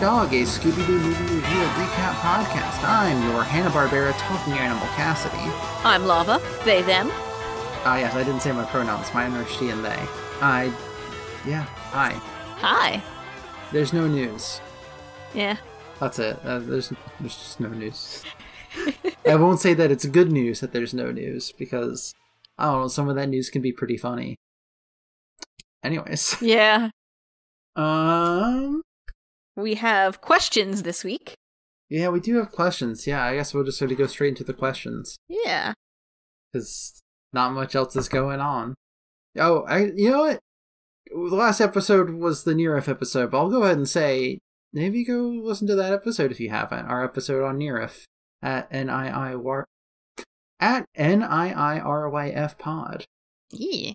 Dog, a Scooby Doo movie review and recap podcast. I'm your Hanna Barbera talking animal Cassidy. I'm Lava. They, them. Ah, yes, I didn't say my pronouns. Mine are she and they. I, yeah, hi. Hi. There's no news. Yeah. That's it. Uh, there's there's just no news. I won't say that it's good news that there's no news because I don't know. Some of that news can be pretty funny. Anyways, Yeah. um, We have questions this week. yeah, we do have questions. Yeah, I guess we'll just sort of go straight into the questions. Yeah. because not much else is going on. Oh, I you know what? The last episode was the Nerif episode, but I'll go ahead and say maybe go listen to that episode if you haven't. Our episode on Nerif at N I I war at N I I R Y F Pod. Yeah.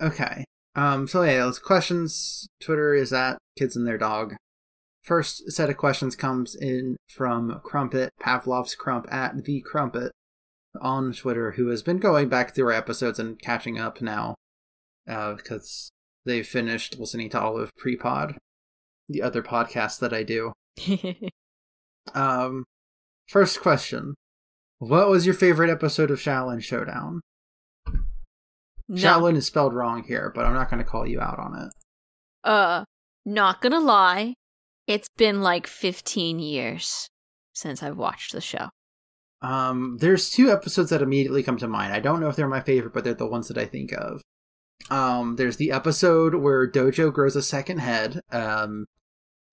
Okay. Um. So yeah, those questions. Twitter is at kids and their dog. First set of questions comes in from Crumpet Pavlov's Crump at the Crumpet on Twitter, who has been going back through our episodes and catching up now, uh, because they've finished listening to all of Prepod, the other podcast that I do. Um. First question: What was your favorite episode of Xiaolin Showdown? No. Shaolin is spelled wrong here, but I'm not going to call you out on it. Uh, not gonna lie. It's been like 15 years since I've watched the show. Um, there's two episodes that immediately come to mind. I don't know if they're my favorite, but they're the ones that I think of. Um, there's the episode where Dojo grows a second head, um,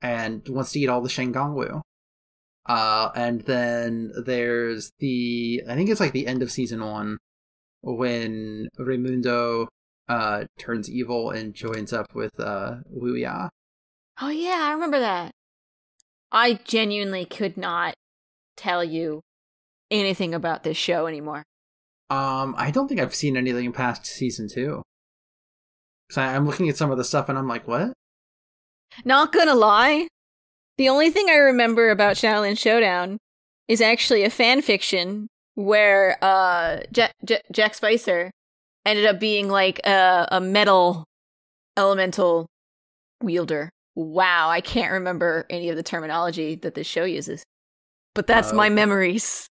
and wants to eat all the Shen Gong Wu. Uh, and then there's the, I think it's like the end of season one, when Raimundo, uh, turns evil and joins up with, uh, Wuya. Oh, yeah, I remember that. I genuinely could not tell you anything about this show anymore. Um, I don't think I've seen anything past season two. I, I'm looking at some of the stuff and I'm like, what? Not gonna lie, the only thing I remember about Xiaolin Showdown is actually a fan fiction where uh Jack, Jack, Jack Spicer ended up being like a, a metal elemental wielder. Wow, I can't remember any of the terminology that this show uses. But that's my memories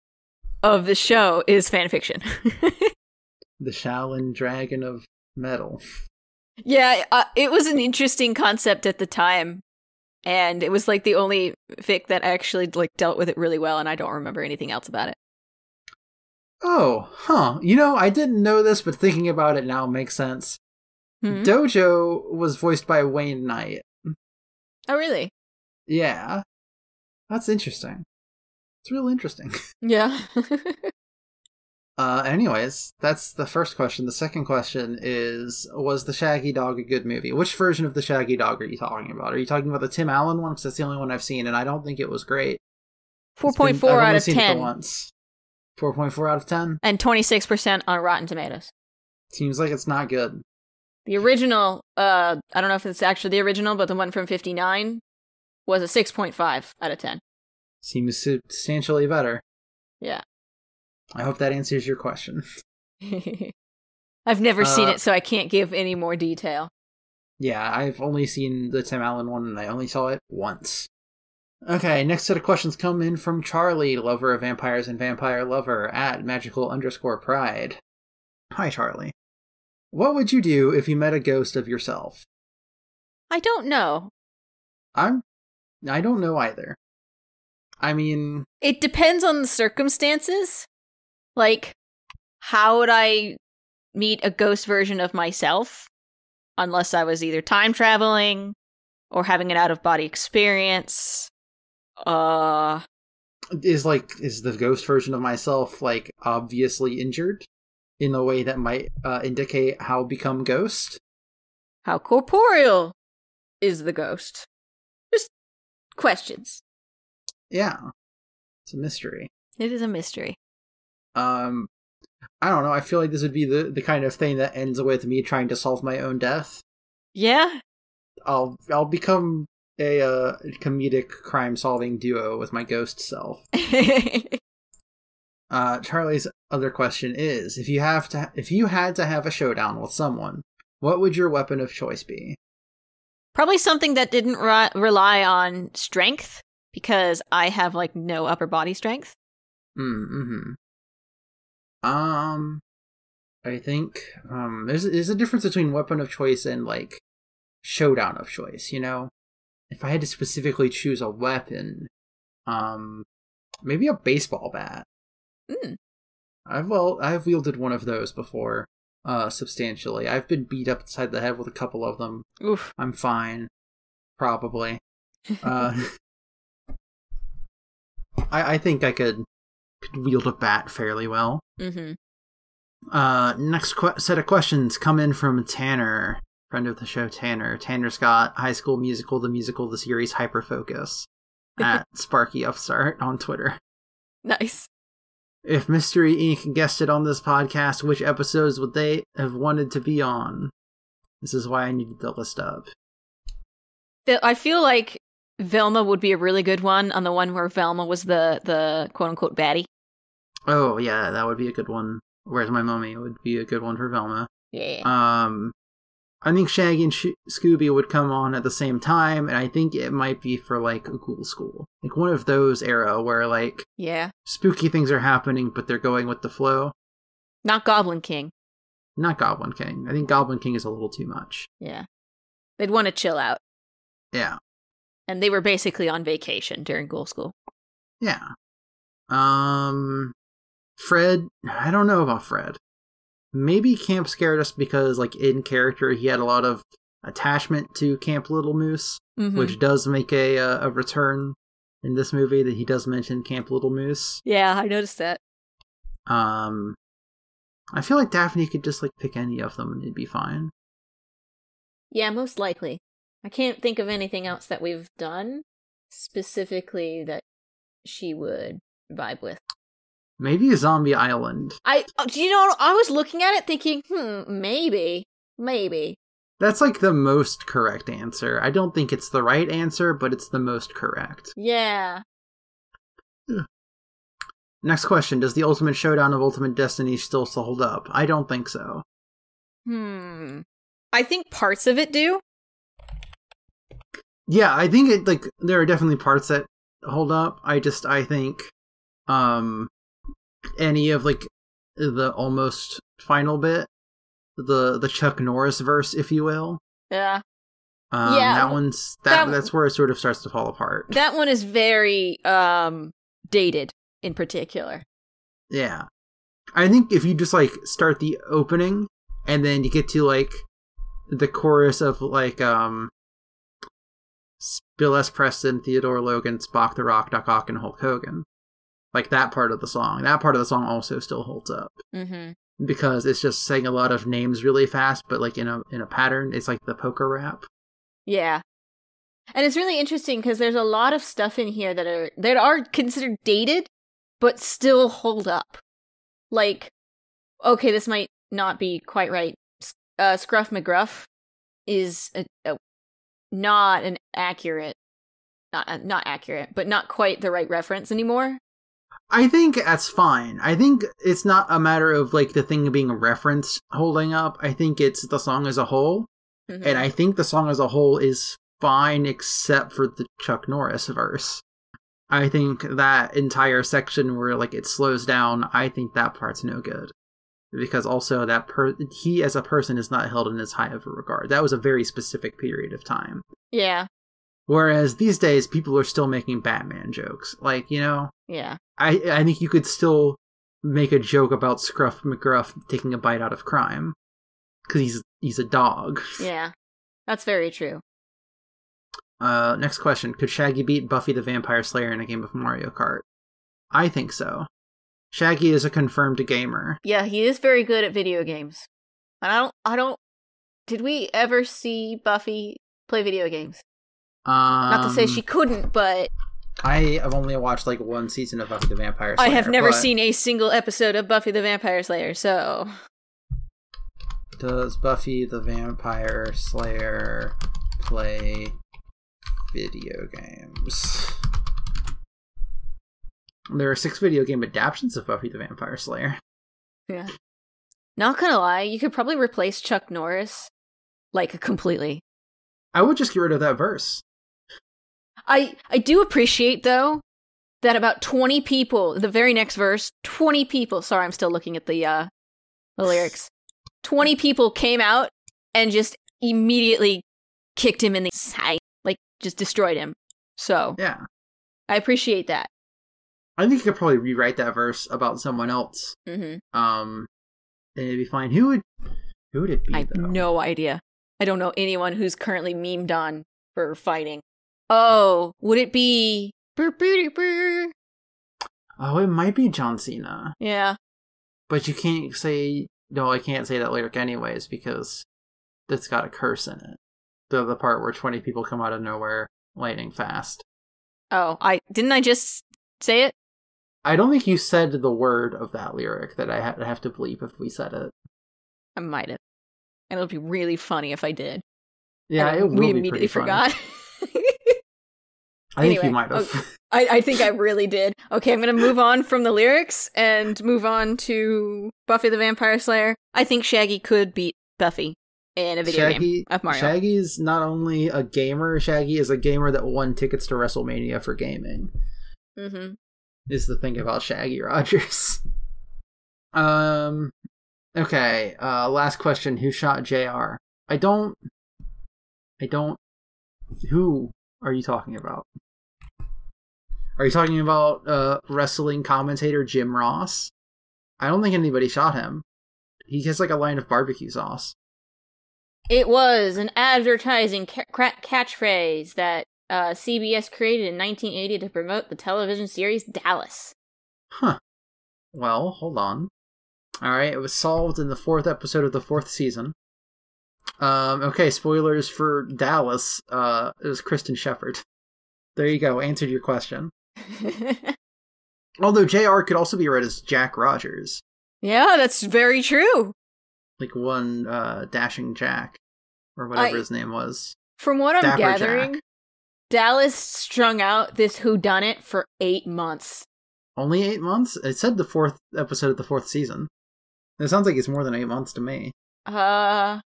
of the show is fan fiction. The Xiaolin Dragon of Metal. Yeah, uh, it was an interesting concept at the time, and it was like the only fic that actually like dealt with it really well, and I don't remember anything else about it. Oh, huh. You know, I didn't know this, but thinking about it now makes sense. Hmm? Dojo was voiced by Wayne Knight. Oh, really? Yeah. That's interesting. It's real interesting. Yeah. Uh, anyways, that's the first question. The second question is Was the Shaggy Dog a good movie? Which version of the Shaggy Dog are you talking about? Are you talking about the Tim Allen one? Because that's the only one I've seen, and I don't think it was great. Four It's been- point four I've out only of seen it the ten, once. 4.4 out of 10? and twenty six percent on Rotten Tomatoes. Seems like it's not good. The original, uh, I don't know if it's actually the original, but the one from fifty nine was a six point five out of ten. Seems substantially better. Yeah. I hope that answers your question. I've never seen Uh, it, so I can't give any more detail. Yeah, I've only seen the Tim Allen one, and I only saw it once. Okay, next set of questions come in from Charlie, lover of vampires and vampire lover, at magical underscore pride. Hi, Charlie. What would you do if you met a ghost of yourself? I don't know. I'm. I don't know either. I mean, It depends on the circumstances. Like, how would I meet a ghost version of myself? Unless I was either time traveling or having an out of body experience. Uh, is like is the ghost version of myself like obviously injured in a way that might uh, indicate how become ghost? how corporeal is the ghost? Just questions. Yeah, it's a mystery. It is a mystery. Um, I don't know. I feel like this would be the the kind of thing that ends with me trying to solve my own death. Yeah? I'll I'll become a uh, comedic crime solving duo with my ghost self. Uh, Charlie's other question is: If you have to, if you had to have a showdown with someone, what would your weapon of choice be? Probably something that didn't re- rely on strength because I have like no upper body strength. Mm-hmm. Um, I think um, there's there's a difference between weapon of choice and like showdown of choice. You know, if I had to specifically choose a weapon, um, maybe a baseball bat. Mm. I've well, I've wielded one of those before, uh, substantially. I've been beat up inside the head with a couple of them. Oof. I'm fine, probably. Uh, I I think I could could wield a bat fairly well. Mm-hmm. Uh, next que- set of questions come in from Tanner, friend of the show. Tanner. Tanner Scott, High School Musical, the musical, the series, Hyperfocus, at Sparky Upstart on Twitter. Nice. If Mystery Inc. guested on this podcast, which episodes would they have wanted to be on? This is why I needed the list up. I feel like Velma would be a really good one on the one where Velma was the the quote unquote baddie. Oh yeah, that would be a good one. Where's my mummy? Would be a good one for Velma. Yeah. Um, I think Shaggy and Sh- Scooby would come on at the same time, and I think it might be for like a Ghoul School, like one of those era where like yeah. spooky things are happening, but they're going with the flow. Not Goblin King. Not Goblin King. I think Goblin King is a little too much. Yeah. They'd want to chill out. Yeah, And they were basically on vacation during Ghoul School. yeah. Um, Fred. I don't know about Fred. Maybe Camp scared us because, like, in character, he had a lot of attachment to Camp Little Moose. Mhm. which does make a uh, a return in this movie that he does mention Camp Little Moose. Yeah, I noticed that. Um, I feel like Daphne could just like pick any of them and it'd be fine. Yeah, most likely. I can't think of anything else that we've done specifically that she would vibe with. Maybe a Zombie Island. I, uh, do you know, I was looking at it thinking, hmm, maybe, maybe. That's like the most correct answer. I don't think it's the right answer, but it's the most correct. Yeah. Next question: Does the Ultimate Showdown of Ultimate Destiny still hold up? I don't think so. Hmm. I think parts of it do. Yeah, I think it like there are definitely parts that hold up. I just I think um any of like the almost final bit, the the Chuck Norris verse, if you will. Yeah. Um, Yeah, that one's that, that- that's where it sort of starts to fall apart. That one is very um dated in particular. yeah, I think if you just like start the opening and then you get to like the chorus of like um Bill S. Preston, Theodore Logan, Spock the Rock, Doc Ock, and Hulk Hogan. Like that part of the song. That part of the song also still holds up Mm-hmm. because it's just saying a lot of names really fast, but like in a in a pattern. It's like the poker rap. Yeah. And it's really interesting because there's a lot of stuff in here that are that are considered dated, but still hold up. Like, okay, this might not be quite right. Uh, Scruff McGruff is a, a, not an accurate, not uh, not accurate, but not quite the right reference anymore. I think that's fine. I think it's not a matter of like the thing being a reference holding up. I think it's the song as a whole. Mhm. And I think the song as a whole is fine except for the Chuck Norris verse. I think that entire section where like it slows down, I think that part's no good. Because also that per he as a person is not held in as high of a regard. That was a very specific period of time. yeah, Whereas these days people are still making Batman jokes. Like, you know, yeah, I I think you could still make a joke about Scruff McGruff taking a bite out of crime. Cause he's he's a dog. yeah. That's very true. Uh, next question: Could Shaggy beat Buffy the Vampire Slayer in a game of Mario Kart? I think so. Shaggy is a confirmed gamer. Yeah, he is very good at video games. And I don't, I don't. Did we ever see Buffy play video games? Um, Not to say she couldn't, but I have only watched like one season of Buffy the Vampire Slayer. I have never but seen a single episode of Buffy the Vampire Slayer. So Does Buffy the Vampire Slayer play video games? There are six video game adaptations of Buffy the Vampire Slayer. yeah. Not gonna lie, you could probably replace Chuck Norris like completely. I would just get rid of that verse. I I do appreciate though that about 20 people, the very next verse, 20 people, sorry, I'm still looking at the uh the lyrics. 20 people came out and just immediately kicked him in the side, like just destroyed him. So, Yeah. I appreciate that. I think you could probably rewrite that verse about someone else. Mhm. Um, and it'd be fine. Who would, who would it be? I have though? no idea. I don't know anyone who's currently memed on for fighting. Oh, would it be. Oh, it might be John Cena, Yeah. but you can't say no. I can't say that lyric anyways because it's got a curse in it. The the part where twenty people come out of nowhere, lightning fast. Oh, I didn't I just say it? I don't think you said the word of that lyric that I ha- have to bleep if we said it. I might have. And it'll be really funny if I did. Yeah, And it will we be immediately forgot. I think you might have. I, I think I really did. Okay, I'm gonna move on from the lyrics and move on to Buffy the Vampire Slayer. I think Shaggy could beat Buffy in a video game Shaggy, of Mario. Shaggy's not only a gamer. Shaggy is a gamer that won tickets to WrestleMania for gaming. hmm is the thing about Shaggy Rogers. um okay, uh last question, who shot JR? I don't I don't who are you talking about? Are you talking about uh wrestling commentator Jim Ross? I don't think anybody shot him. He has like a line of barbecue sauce. It was an advertising ca- catchphrase that uh, CBS created in 1980 to promote the television series Dallas. Huh. Well, hold on. Alright, it was solved in the fourth episode of the fourth season. Um, okay, spoilers for Dallas. Uh, it was Kristin Shepard. There you go, answered your question. Although JR could also be read as Jack Rogers. yeah, that's very true. Like one, uh, Dashing Jack. Or whatever I- his name was. From what I'm Dapper gathering, Jack. Dallas strung out this whodunit for eight months. Only eight months? It said the fourth episode of the fourth season. It sounds like it's more than eight months to me. Uh,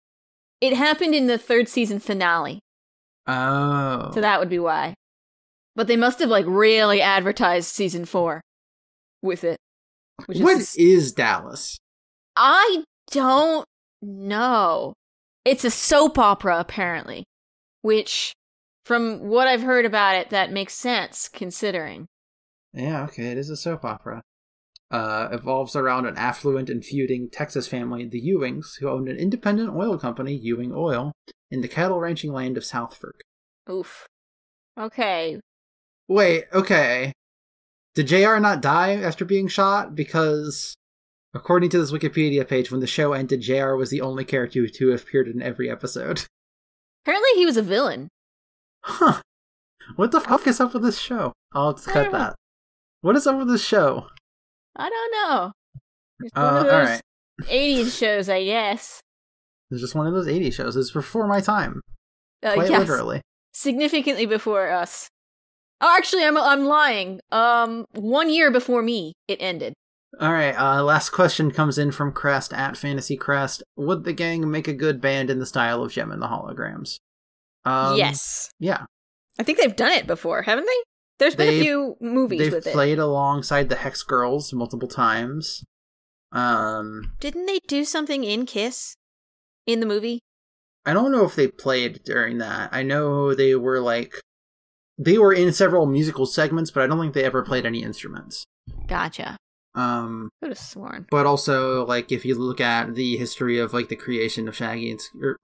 it happened in the third season finale, Oh. so that would be why. But they must have like really advertised season four with it. Which What is is Dallas? I don't know. It's a soap opera, apparently, which, from what I've heard about it, that makes sense considering. Yeah, okay, it is a soap opera. Uh, evolves around an affluent and feuding Texas family, the Ewings, who owned an independent oil company, Ewing Oil, in the cattle ranching land of Southfork. Oof. Okay. Wait, okay. Did JR not die after being shot? Because, according to this Wikipedia page, when the show ended, JR was the only character to have appeared in every episode. Apparently, he was a villain. Huh. What the fuck is up with this show? I'll just cut don't know. that. What is up with this show? I don't know. It's one Uh, of those alright. 80s shows, I guess. It's just one of those 80 shows. It's before my time. Uh, Quite yes. literally. Significantly before us. Oh, actually, I'm I'm lying. Um, one year before me, it ended. All right. Uh, last question comes in from Crest at Fantasy Crest. Would the gang make a good band in the style of Jem and the Holograms? Um, yes, Yeah. I think they've done it before, haven't they? There's been They- a few movies They've with it. played alongside the Hex Girls multiple times. Um, Didn't they do something in Kiss in the movie? I don't know if they played during that. I know they were like they were in several musical segments, but I don't think they ever played any instruments. Gotcha. Um, Could have sworn. but also like if you look at the history of like the creation of Shaggy and Sc- er,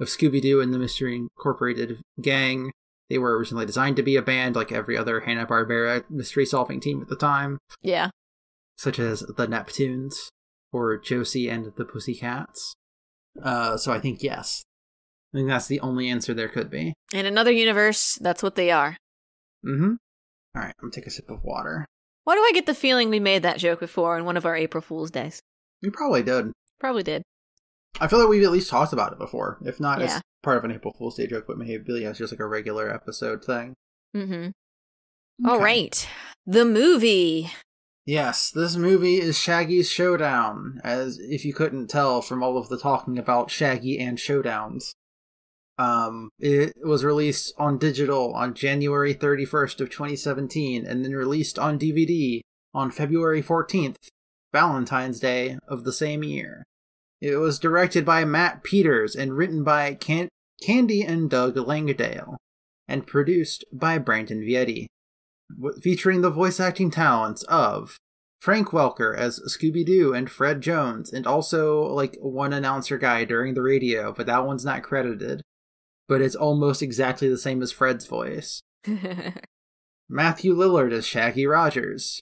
of Scooby Doo and the Mystery Incorporated gang, they were originally designed to be a band like every other Hanna Barbera mystery solving team at the time, Yeah. such as the Neptunes or Josie and the Pussycats. Uh, so I think yes, I think that's the only answer there could be. In another universe, that's what they are. Mm-hmm. All right, I'm gonna take a sip of water. Why do I get the feeling we made that joke before in one of our April Fool's days? We probably did. Probably did. I feel like we've at least talked about it before, if not Yeah. as part of an April Fool's Day joke, but maybe as just like a regular episode thing. Mm-hmm. All Okay. right. The movie. Yes, this movie is Shaggy's Showdown, as if you couldn't tell from all of the talking about Shaggy and showdowns. Um, it was released on digital on January 31st of 2017 and then released on DVD on February 14th, Valentine's Day of the same year. It was directed by Matt Peters and written by Can- Candy and Doug Langdale and produced by Brandon Vietti, featuring the voice acting talents of Frank Welker as Scooby Doo and Fred Jones, and also like one announcer guy during the radio, but that one's not credited. But it's almost exactly the same as Fred's voice. Matthew Lillard as Shaggy Rogers.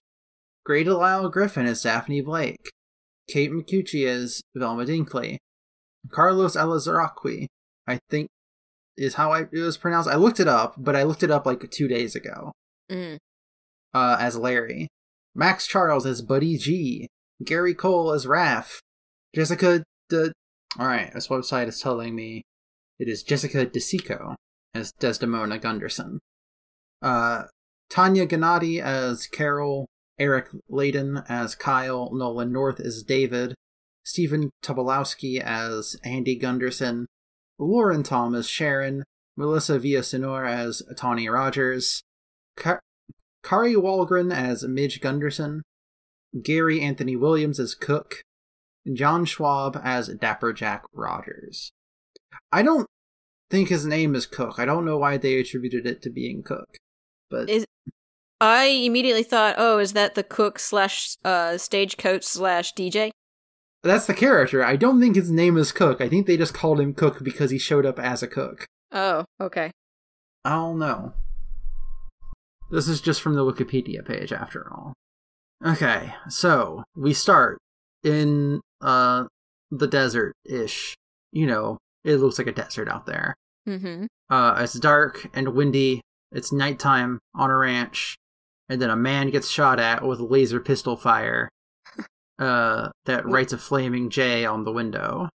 Grey Delisle Griffin as Daphne Blake. Kate Micucci as Velma Dinkley. Carlos Elizaraqui, I think is how I, it was pronounced. I looked it up, but I looked it up like two days ago. Mm. Uh, as Larry. Max Charles as Buddy G. Gary Cole as Rafe. Jessica De. Alright, this website is telling me it is Jessica DiCicco as Desdemona Gunderson. Uh, Tania Gunadi as Carol. Eric Ladin as Kyle. Nolan North as David. Stephen Tobolowsky as Andy Gunderson. Lauren Tom as Sharon. Melissa Villasenor as Tawny Rogers. Car- Kari Wahlgren as Midge Gunderson, Gary Anthony Williams as Cook, John Schwab as Dapper Jack Rogers. I don't think his name is Cook. I don't know why they attributed it to being Cook. But Is I immediately thought, oh, is that the cook slash uh, stagecoach slash DJ? that's the character. I don't think his name is Cook. I think they just called him Cook because he showed up as a cook. Oh, okay. I don't know. This is just from the Wikipedia page, after all. Okay, so we start in uh the desert ish. You know, it looks like a desert out there. Mm-hmm. Uh, it's dark and windy. It's nighttime on a ranch, and then a man gets shot at with laser pistol fire. Uh, that writes a flaming J on the window.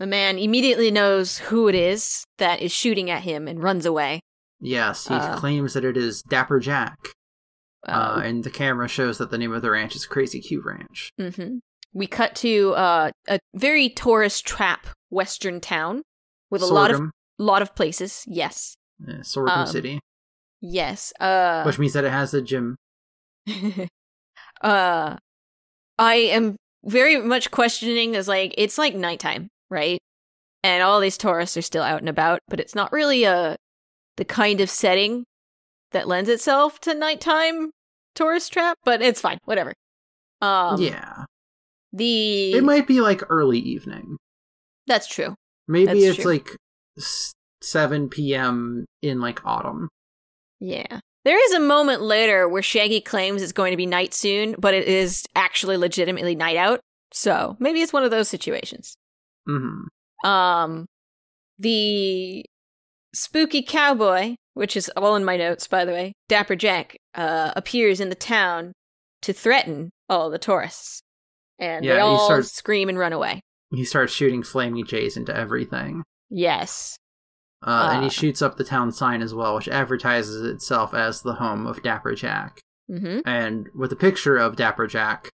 The man immediately knows who it is that is shooting at him and runs away. Yes, he Uh. claims that it is Dapper Jack. Uh, Uh, and the camera shows that the name of the ranch is Crazy Q Ranch. mhm. We cut to uh, a very tourist trap western town with a lot of lot of places. Yes, uh, Sorghum um, City, yes. Uh, which means that it has a gym. uh I am very much questioning as like it's like nighttime, right? And all these tourists are still out and about, but it's not really a the kind of setting that lends itself to nighttime tourist trap, but it's fine, whatever. Um yeah, the it might be like early evening. That's true. Maybe That's it's true. like 7 p.m. in like autumn. Yeah. There is a moment later where Shaggy claims it's going to be night soon, but it is actually legitimately night out. So maybe it's one of those situations. hmm Um, the spooky cowboy, which is all in my notes, by the way, Dapper Jack, uh, appears in the town to threaten all the tourists, and Yeah, they all starts- scream and run away. He starts shooting flaming jays into everything. Yes, Uh, and he Uh. shoots up the town sign as well, which advertises itself as the home of Dapper Jack. hmm And with a picture of Dapper Jack,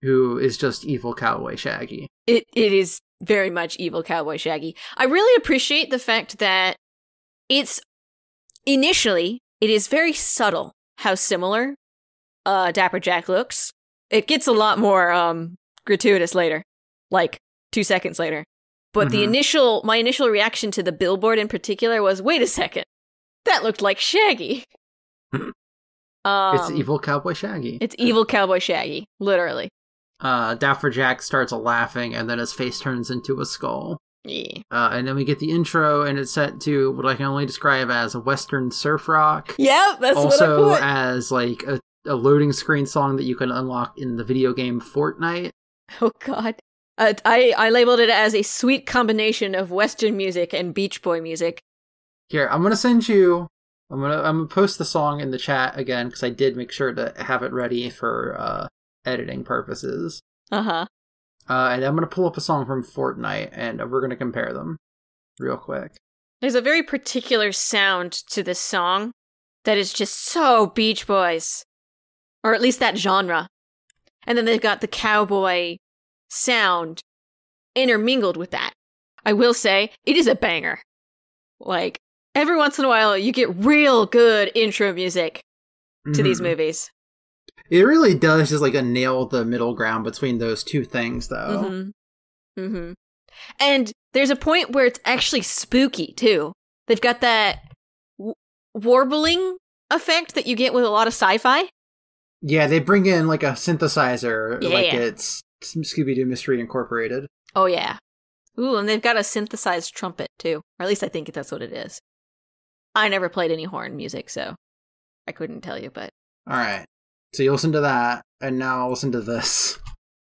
who is just evil cowboy Shaggy. it it is very much evil cowboy Shaggy. I really appreciate the fact that it's initially it is very subtle how similar uh Dapper Jack looks. It gets a lot more um gratuitous later, like 2 seconds later. But the Mhm. initial my initial reaction to the billboard in particular was wait a second. That looked like Shaggy. um it's evil cowboy Shaggy. It's evil cowboy Shaggy, literally. uh, Dapper Jack starts laughing, and then his face turns into a skull. Yeah. Uh, and then we get the intro, and it's set to what I can only describe as a Western surf rock. Yep, that's also what I put. as like a, a loading screen song that you can unlock in the video game Fortnite. Oh God. Uh, I I labeled it as a sweet combination of Western music and Beach Boy music. Here, I'm gonna send you. I'm gonna I'm gonna post the song in the chat again because I did make sure to have it ready for uh, editing purposes. Uh huh. Uh, and I'm gonna pull up a song from Fortnite, and we're gonna compare them real quick. There's a very particular sound to this song that is just so Beach Boys, or at least that genre. And then they've got the cowboy sound intermingled with that. I will say it is a banger. Like every once in a while, you get real good intro music to these Mhm. movies. It really does just like a nail the middle ground between those two things, though. Mm-hmm. Mm-hmm. And there's a point where it's actually spooky too. They've got that w- warbling effect that you get with a lot of sci-fi. Yeah, they bring in like a synthesizer, Yeah. like it's Scooby Doo Mystery Incorporated. Oh yeah. Ooh, and they've got a synthesized trumpet too. Or at least I think that's what it is. I never played any horn music, so I couldn't tell you, but All right. So you listen to that, and now I'll listen to this.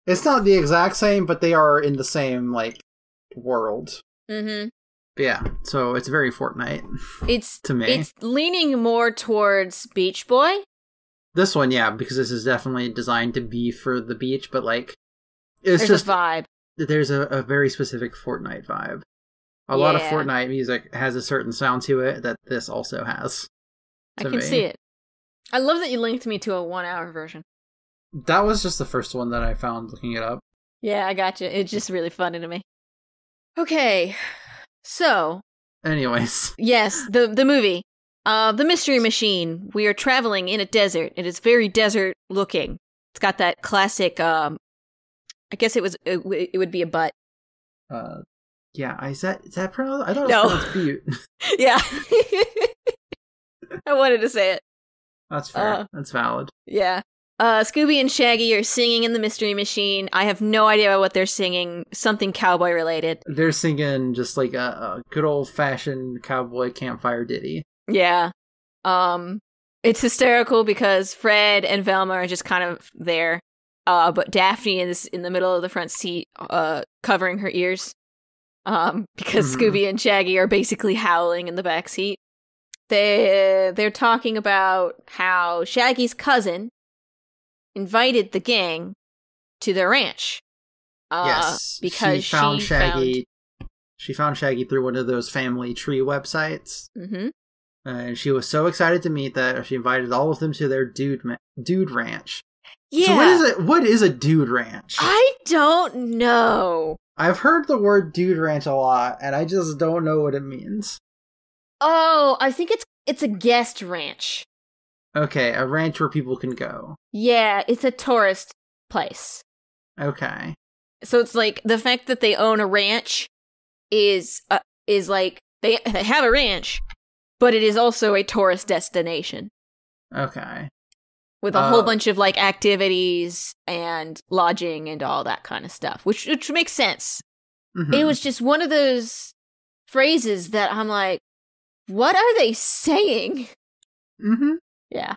It's not the exact same, but they are in the same like world. mm-hmm. Yeah, so it's very Fortnite it's to me. it's leaning more towards Beach Boy. This one, yeah, because this is definitely designed to be for the beach, but like it's There's just a vibe. there's a, a very specific Fortnite vibe. A lot of Fortnite music has a certain sound to it that this also has. I can me. see it. I love that you linked me to a one-hour version. That was just the first one that I found looking it up. Yeah, I got you. It's just really funny to me. Okay, so Anyways, yes, the the movie, uh, the Mystery Machine. We are traveling in a desert. It is very desert looking. It's got that classic. Um, I guess it was it, w- it would be a butt. uh, yeah, I is that is that pronounced? I thought it No. was pronounced Butte. yeah, I wanted to say it. That's fair. Uh, That's valid. Yeah. Uh, Scooby and Shaggy are singing in the Mystery Machine. I have no idea what they're singing. Something cowboy related. They're singing just like a, a good old fashioned cowboy campfire ditty. Yeah. Um it's hysterical because Fred and Velma are just kind of there. Uh but Daphne is in the middle of the front seat uh covering her ears. Um because Mhm. Scooby and Shaggy are basically howling in the back seat. They they're talking about how Shaggy's cousin invited the gang to their ranch. Uh yes, because she found she Shaggy. She found Shaggy through one of those family tree websites, Mhm. and she was so excited to meet that she invited all of them to their dude ma- dude ranch. Yeah. So what is it? What is a dude ranch? I don't know. I've heard the word dude ranch a lot, and I just don't know what it means. Oh, I think it's it's a guest ranch. Okay, a ranch where people can go. Yeah, it's a tourist place. Okay. So it's like the fact that they own a ranch is uh, is like they they have a ranch, but it is also a tourist destination Okay. With a whole Uh, bunch of like activities and lodging and all that kind of stuff, which which makes sense. Mhm. It was just one of those phrases that I'm like, what are they saying? Mhm. Yeah.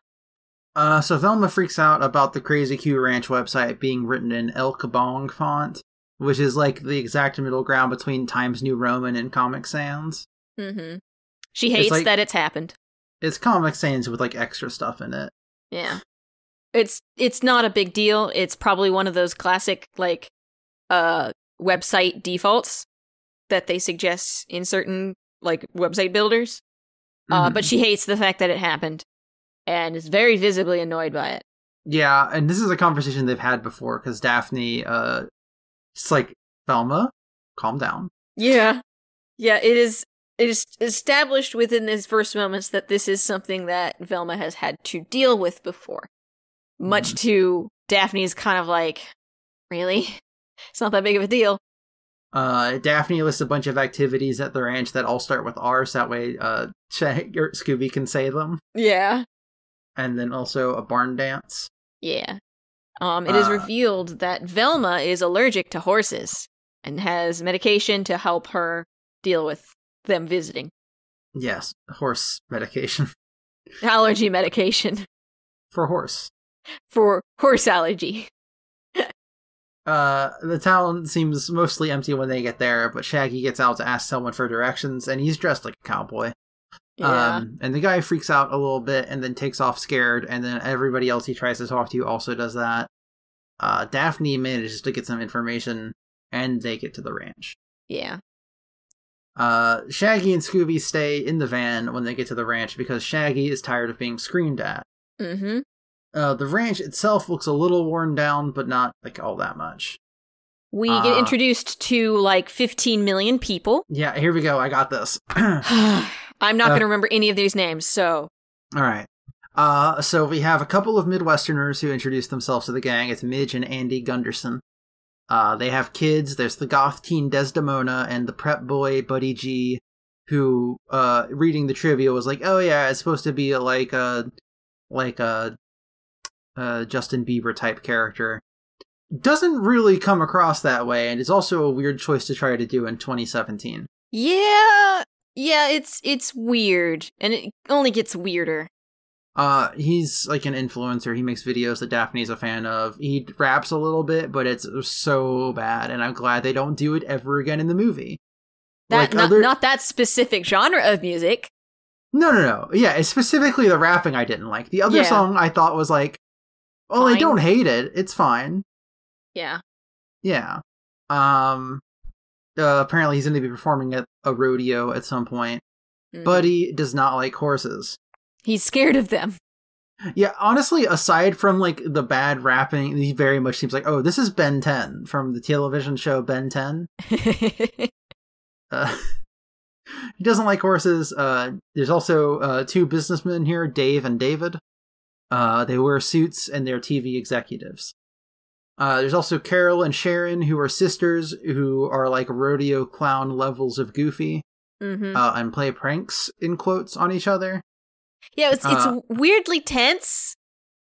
Uh, so Velma freaks out about the Crazy Q Ranch website being written in El Kabong font, which is like the exact middle ground between Times New Roman and Comic Sans. Mm-hmm. She It's hates like- that it's happened. It's Comic Sans with like extra stuff in it. Yeah. It's it's not a big deal. It's probably one of those classic like uh website defaults that they suggest in certain like website builders. Uh Mhm. but she hates the fact that it happened and is very visibly annoyed by it. Yeah, and this is a conversation they've had before because Daphne, uh, it's like Velma, calm down. Yeah. Yeah, it is it is established within these first moments that this is something that Velma has had to deal with before. Much to Daphne's kind of like, really? It's not that big of a deal. Uh, Daphne lists a bunch of activities at the ranch that all start with R, so that way uh, or Scooby can say them, Yeah. and then also a barn dance. Yeah. Um, it is Uh, revealed that Velma is allergic to horses and has medication to help her deal with them visiting. Yes, horse medication Allergy medication for horse. For horse allergy. Uh, the town seems mostly empty when they get there, but Shaggy gets out to ask someone for directions, and he's dressed like a cowboy. Yeah. Um, and the guy freaks out a little bit and then takes off scared, and then everybody else he tries to talk to also does that. Uh, Daphne manages to get some information, and they get to the ranch. yeah. Uh, Shaggy and Scooby stay in the van when they get to the ranch because Shaggy is tired of being screamed at. Mm-hmm. Uh, the ranch itself looks a little worn down, but not like all that much. We Uh, get introduced to like 15 million people. Yeah, here we go. I got this. I'm not Uh, going to remember any of these names, so All right. Uh, so we have a couple of Midwesterners who introduce themselves to the gang. It's Midge and Andy Gunderson. Uh, they have kids. There's the goth teen Desdemona and the prep boy Buddy G, who, uh, reading the trivia was like, "Oh yeah, it's supposed to be like a, like a, uh, Justin Bieber type character." Doesn't really come across that way, and it's also a weird choice to try to do in 2017. yeah, yeah, it's it's weird, and it only gets weirder. Uh, he's like an influencer. He makes videos that Daphne's a fan of. He raps a little bit, but it's so bad, and I'm glad they don't do it ever again in the movie. That Like not, other- not that specific genre of music. No, no, no. Yeah, it's specifically the rapping I didn't like. The other Yeah. song I thought was like, well, I Fine. don't hate it. It's fine. Yeah. Yeah. Um. Uh, apparently, he's going to be performing at a rodeo at some point. Mm. Buddy does not like horses. he's scared of them. Yeah, honestly, aside from like the bad rapping, he very much seems like, oh, this is Ben 10 from the television show Ben 10. Uh, he doesn't like horses. Uh, there's also uh, two businessmen here, Dave and David. Uh, they wear suits and they're TV executives. Uh, there's also Carol and Sharon, who are sisters, who are like rodeo clown levels of goofy, hmm uh, and play pranks in quotes on each other. Yeah, it's it's Uh, weirdly tense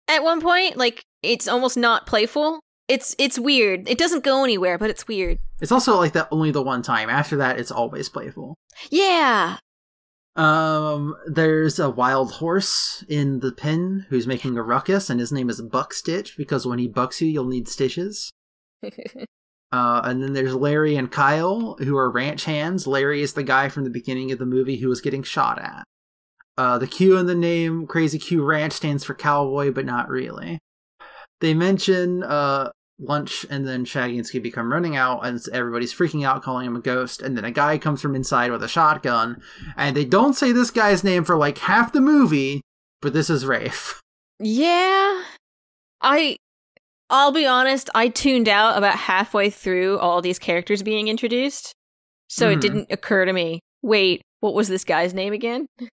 at one point. Like it's almost not playful. It's it's weird. It doesn't go anywhere, but it's weird. It's also like that only the one time. After that, it's always playful. Yeah. Um, there's a wild horse in the pen who's making a ruckus, and his name is Buck Stitch because when he bucks you, you'll need stitches. Uh, and then there's Larry and Kyle, who are ranch hands. Larry is the guy from the beginning of the movie who was getting shot at. Uh, the Q in the name Crazy Q Ranch stands for cowboy, but not really. They mention uh, lunch, and then Shaggy and Scooby come running out, and everybody's freaking out, calling him a ghost. And then a guy comes from inside with a shotgun, and they don't say this guy's name for like half the movie, but this is Rafe. yeah. I I'll be honest, I tuned out about halfway through all these characters being introduced. So Mhm. it didn't occur to me. Wait, what was this guy's name again?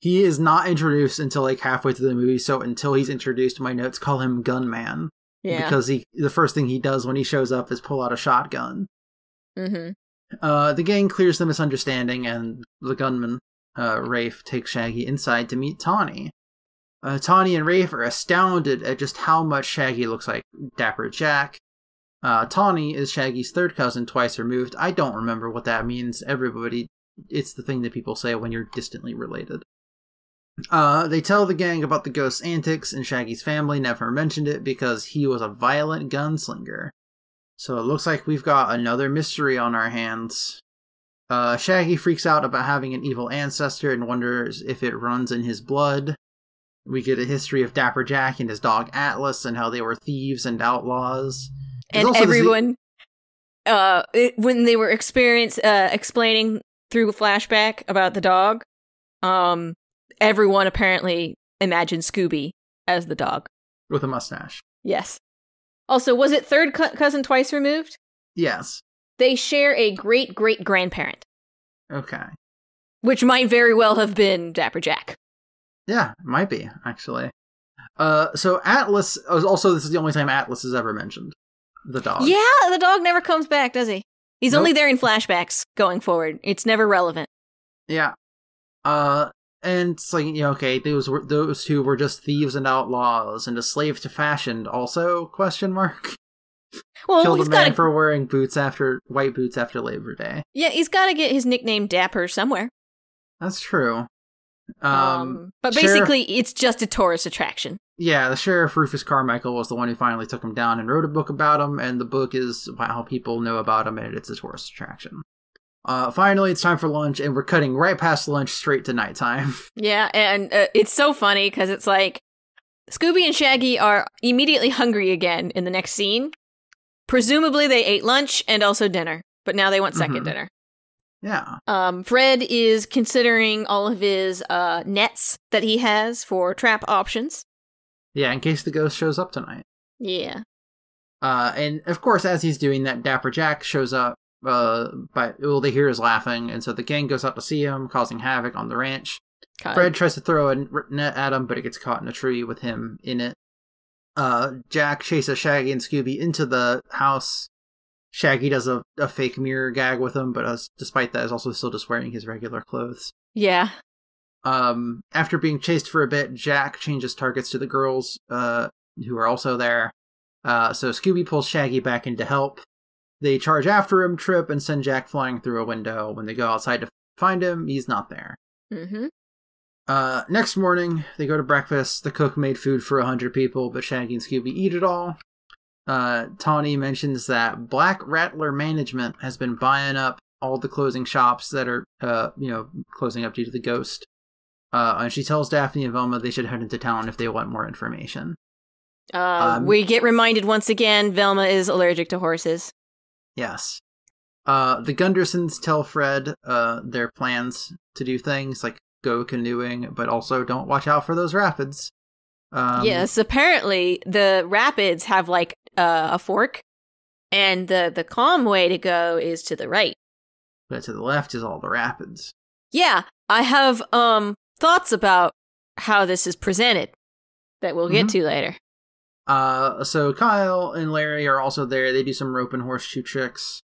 He is not introduced until like halfway through the movie, so until he's introduced, my notes call him Gunman. Yeah. because he the first thing he does when he shows up is pull out a shotgun. mm-hmm. Uh, the gang clears the misunderstanding, and the gunman, uh, Rafe, takes Shaggy inside to meet Tawny. Uh, Tawny and Rafe are astounded at just how much Shaggy looks like Dapper Jack. Uh, Tawny is Shaggy's third cousin, twice removed. I don't remember what that means. Everybody, it's the thing that people say when you're distantly related. Uh, they tell the gang about the ghost's antics, and Shaggy's family never mentioned it because he was a violent gunslinger. So it looks like we've got another mystery on our hands. Uh, Shaggy freaks out about having an evil ancestor and wonders if it runs in his blood. We get a history of Dapper Jack and his dog Atlas and how they were thieves and outlaws. There's and everyone uh it, when they were experience uh explaining through a flashback about the dog um everyone apparently imagined scooby as the dog with a mustache. yes also was it third cou- cousin twice removed Yes. they share a great great grandparent Okay. which might very well have been dapper jack Yeah, might be actually. Uh, so Atlas. Also, this is the only time Atlas is ever mentioned. The dog. yeah the dog never comes back does he he's Nope. only there in flashbacks going forward it's never relevant Yeah. Uh, and it's like, you know, okay, those were those two were just thieves and outlaws and a slave to fashion. Also, question mark. well Killed a man got to for wearing boots after white boots after Labor Day. yeah he's got to get his nickname dapper somewhere That's true. Um, Um, but Sheriff- basically, it's just a tourist attraction. yeah, the sheriff Rufus Carmichael was the one who finally took him down and wrote a book about him, and the book is how people know about him, and it's a tourist attraction. Uh, finally, it's time for lunch, and we're cutting right past lunch straight to nighttime. Yeah, and uh, it's so funny because it's like Scooby and Shaggy are immediately hungry again in the next scene. Presumably, they ate lunch and also dinner, but now they want 2nd Mhm. dinner. yeah. Um, Fred is considering all of his uh, nets that he has for trap options. Yeah, in case the ghost shows up tonight. Yeah. Uh, and of course, as he's doing that, Dapper Jack shows up. Uh, but well, they hear his laughing, and so the gang goes out to see him, causing havoc on the ranch. God. Fred tries to throw a net at him, but it gets caught in a tree with him in it. Uh, Jack chases Shaggy and Scooby into the house. Shaggy does a, a fake mirror gag with him, but despite that, is also still just wearing his regular clothes. Yeah. Um, after being chased for a bit, Jack changes targets to the girls, uh, who are also there. Uh, so Scooby pulls Shaggy back in to help. They charge after him, trip, and send Jack flying through a window. When they go outside to find him, he's not there. Mm-hmm. Uh, next morning, they go to breakfast. The cook made food for a hundred people, but Shaggy and Scooby eat it all. Uh, Tawny mentions that Black Rattler Management has been buying up all the closing shops that are, uh, you know, closing up due to the ghost. Uh, and she tells Daphne and Velma they should head into town if they want more information. Uh, Um, we get reminded once again Velma is allergic to horses. Yes. Uh, the Gundersons tell Fred uh, their plans to do things like go canoeing, but also don't watch out for those rapids. Um, yes, apparently the rapids have like uh, a fork, and the the calm way to go is to the right. But to the left is all the rapids. Yeah, I have um thoughts about how this is presented that we'll get Mhm. to later. Uh, so Kyle and Larry are also there. They do some rope and horseshoe tricks.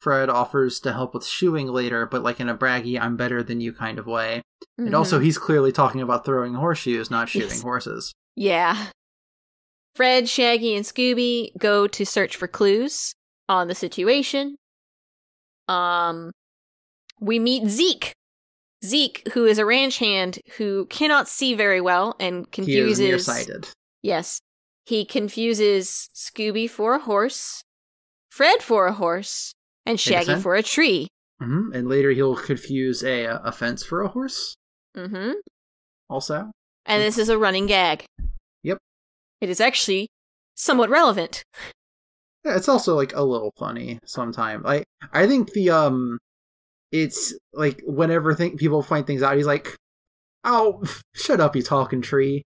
Fred offers to help with shoeing later, but like in a braggy, I'm better than you kind of way. And also, Mhm. he's clearly talking about throwing horseshoes, not shooting Yes. horses. yeah. Fred, Shaggy, and Scooby go to search for clues on the situation. Um, we meet Zeke. Zeke, who is a ranch hand who cannot see very well and He is confuses. nearsighted. Yes. He confuses Scooby for a horse, Fred for a horse, and Shaggy for a tree. hmm And later he'll confuse a, a fence for a horse, hmm also. And this is a running gag. Yep. It is actually somewhat relevant. Yeah, it's also like a little funny sometimes. Like I think the um, it's like whenever think people find things out, he's like, "Oh, shut up, you talking tree!"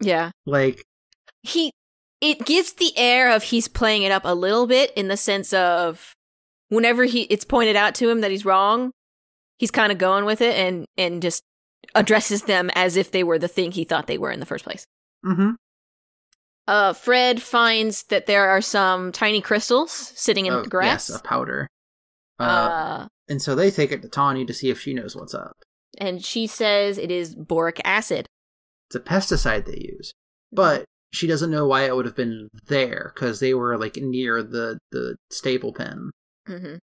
Yeah. Like He it gives the air of he's playing it up a little bit in the sense of whenever he it's pointed out to him that he's wrong, he's kind of going with it and and just addresses them as if they were the thing he thought they were in the first place. hmm Uh, Fred finds that there are some tiny crystals sitting in Oh, the grass. Yes, a powder. Uh, uh, and so they take it to Tawny to see if she knows what's up. and she says it is boric acid. It's a pesticide they use, but she doesn't know why it would have been there because they were like near the the stable pen. Mhm.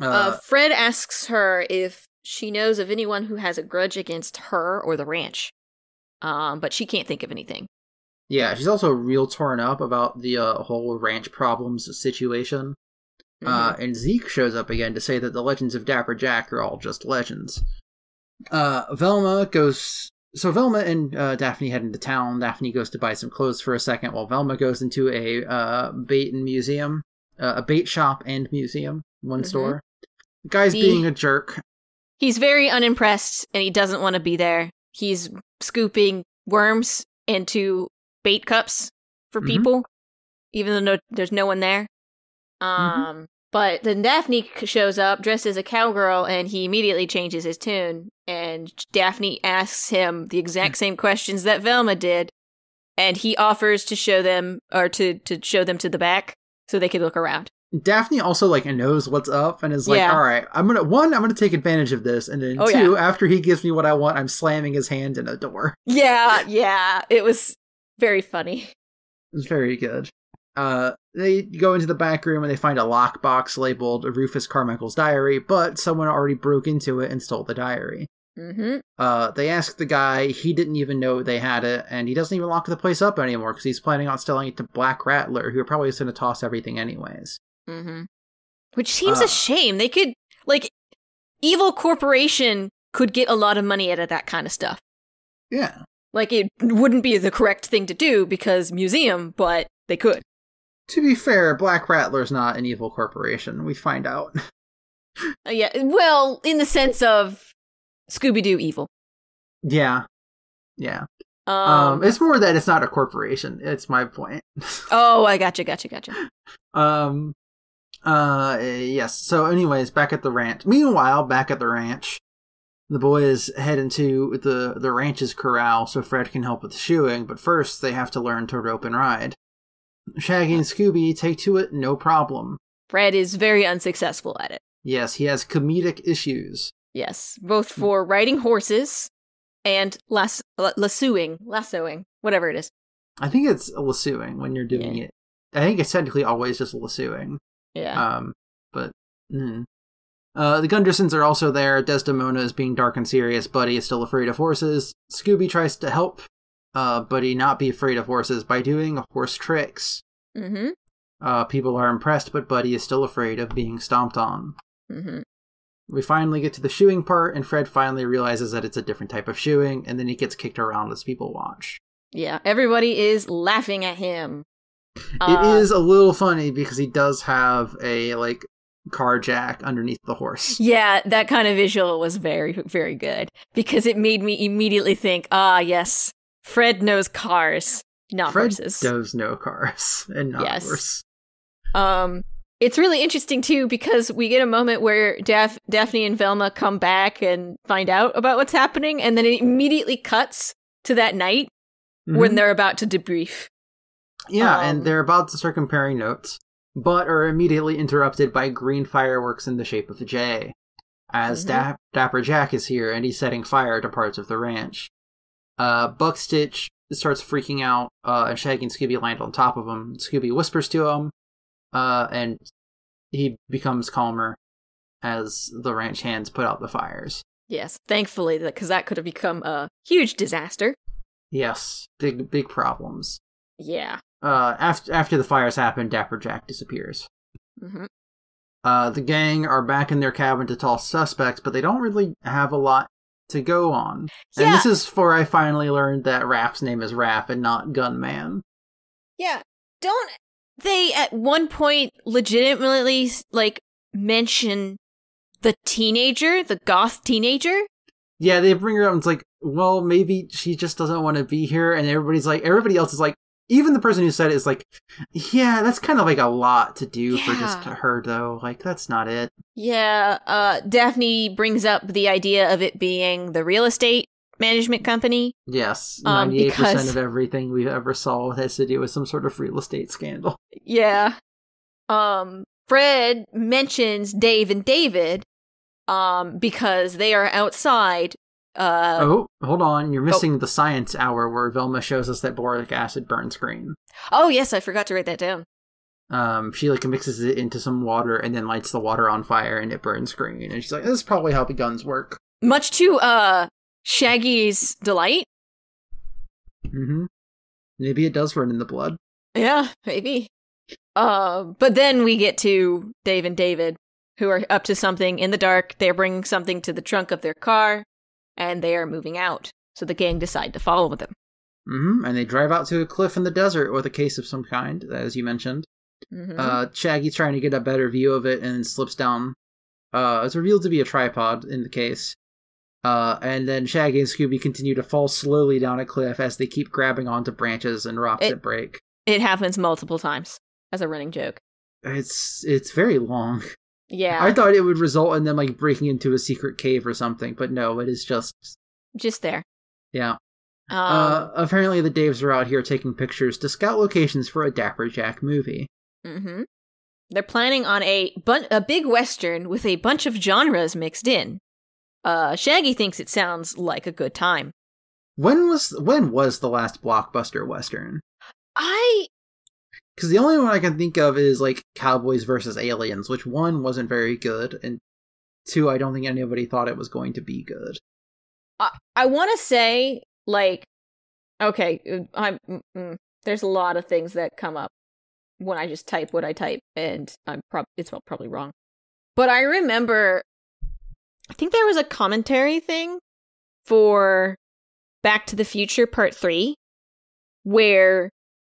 Uh, Uh, Fred asks her if she knows of anyone who has a grudge against her or the ranch. Um, but she can't think of anything. yeah, she's also real torn up about the uh, whole ranch problems situation. Uh, Mhm. and Zeke shows up again to say that the legends of Dapper Jack are all just legends. Uh, Velma goes. So Velma and uh, Daphne head into town. Daphne goes to buy some clothes for a second, while Velma goes into a uh, bait and museum, uh, a bait shop and museum, one Mhm. store. The guy's being a jerk. He's very unimpressed and he doesn't want to be there. He's scooping worms into bait cups for Mhm. people, even though no, there's no one there. Um, but then Daphne shows up dressed as a cowgirl and he immediately changes his tune. And Daphne asks him the exact same questions that Velma did. And he offers to show them or to, to show them to the back so they could look around. Daphne also like knows what's up and is like, Yeah. "All right, I'm gonna one, I'm gonna take advantage of this," and then Oh, two, after he gives me what I want, I'm slamming his hand in a door. Yeah, yeah. It was very funny. It was very good. Uh, they go into the back room and they find a lockbox labeled Rufus Carmichael's diary, but someone already broke into it and stole the diary. Mm-hmm. Uh, they ask the guy, he didn't even know they had it, and he doesn't even lock the place up anymore because he's planning on selling it to Black Rattler, who are probably just going to toss everything anyways. Mm-hmm. Which seems Uh. a shame. They could like evil corporation could get a lot of money out of that kind of stuff. Yeah. Like it wouldn't be the correct thing to do because museum, but they could. To be fair, Black Rattler's not an evil corporation. We find out. Uh, yeah, well, in the sense of Scooby Doo evil. yeah. Yeah. Um, Um, it's more that it's not a corporation. It's my point. oh, I gotcha, gotcha, gotcha. Um, uh, yes. So, anyways, back at the ranch. Meanwhile, back at the ranch, the boys head into the the ranch's corral so Fred can help with the shoeing. But first, they have to learn to rope and ride. Shaggy and Scooby take to it no problem. Fred is very unsuccessful at it. Yes, he has comedic issues. Yes, both for riding horses and lass- lassoing, lassoing, whatever it is. I think it's lassoing when you're doing Yeah. it. I think it's technically always just lassoing. Yeah. Um, but mm. uh, the Gundersons are also there. Desdemona is being dark and serious. Buddy is still afraid of horses. Scooby tries to help uh, Buddy not be afraid of horses by doing horse tricks. mm-hmm. Uh, people are impressed, but Buddy is still afraid of being stomped on. Mm-hmm. We finally get to the shoeing part, and Fred finally realizes that it's a different type of shoeing, and then he gets kicked around as people watch. Yeah, everybody is laughing at him. it is a little funny because he does have a like car jack underneath the horse. Yeah, that kind of visual was very, very good because it made me immediately think, ah, yes, Fred knows cars, not Fred horses. does know cars and not Yes. horse. Um, it's really interesting too because we get a moment where Daph- Daphne and Velma come back and find out about what's happening, and then it immediately cuts to that night when Mhm. they're about to debrief. yeah, um, and they're about to start comparing notes, but are immediately interrupted by green fireworks in the shape of a J. As Mhm. Dap- Dapper Jack is here and he's setting fire to parts of the ranch. Uh, Buck Stitch starts freaking out, uh, and Shaggy and Scooby land on top of him. Scooby whispers to him, uh, and he becomes calmer as the ranch hands put out the fires. Yes, thankfully, because that could have become a huge disaster. Yes, big big problems. Yeah. Uh, after after the fires happen, Dapper Jack disappears. hmm Uh, the gang are back in their cabin to toss suspects, but they don't really have a lot to go on. And Yeah. this is for I finally learned that Rafe's name is Raph and not Gunman. Yeah. Don't they at one point legitimately like mention the teenager, the goth teenager? Yeah, they bring her up and it's like, well, maybe she just doesn't want to be here, and everybody's like, everybody else is like, even the person who said it is like, yeah, that's kind of like a lot to do for just her though. Like that's not it. Yeah, uh Daphne brings up the idea of it being the real estate management company. Yes, Um, ninety-eight percent because- of everything we've ever saw has to do with some sort of real estate scandal. Yeah. Um Fred mentions Dave and David um because they are outside uh oh, hold on, you're missing the science hour where Velma shows us that boric acid burns green. Oh yes, I forgot to write that down. Um, she like mixes it into some water and then lights the water on fire and it burns green. And she's like, "This is probably how the guns work." Much to uh Shaggy's delight. Mm-hmm. Maybe it does run in the blood. Yeah, maybe. Uh, but then we get to Dave and David, who are up to something in the dark. They're bringing something to the trunk of their car, and they are moving out. So the gang decide to follow them. Mm-hmm. And they drive out to a cliff in the desert with a case of some kind, as you mentioned. Mhm. Uh, Shaggy's trying to get a better view of it and slips down. Uh, it's revealed to be a tripod in the case. Uh, and then Shaggy and Scooby continue to fall slowly down a cliff as they keep grabbing onto branches and rocks It- that break. it happens multiple times as a running joke. It's it's very long. Yeah, I thought it would result in them like breaking into a secret cave or something, but no, it is just just there. yeah. Um, uh, apparently the Daves are out here taking pictures to scout locations for a Dapper Jack movie. mhm. They're planning on a bun- a big western with a bunch of genres mixed in. Uh, Shaggy thinks it sounds like a good time. When was when was the last blockbuster western? I Because the only one I can think of is like Cowboys versus Aliens, which one wasn't very good, and two, I don't think anybody thought it was going to be good. I, I want to say like okay uh, i'm mm, mm, there's a lot of things that come up when i just type what i type and i'm prob it's probably wrong but i remember i think there was a commentary thing for back to the future part 3 where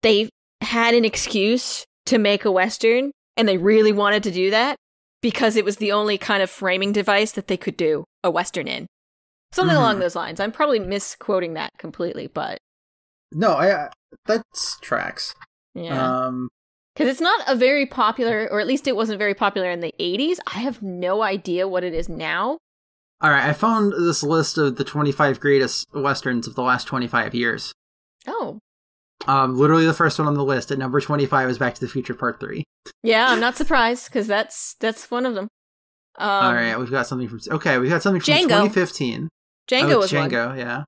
they had an excuse to make a western and they really wanted to do that because it was the only kind of framing device that they could do a western in Something Mhm. along those lines. I'm probably misquoting that completely, but No, I, I that's tracks. Yeah. Um, Because it's not a very popular, or at least it wasn't very popular in the 80s. I have no idea what it is now. all right, I found this list of the 25 greatest westerns of the last 25 years. Oh. Um, literally the first one on the list at number 25 is Back to the Future Part 3. Yeah, I'm not surprised because that's that's one of them. Um, all right, we've got something from okay, we've got something from Django. 2015. Django oh, was one. Django, yeah.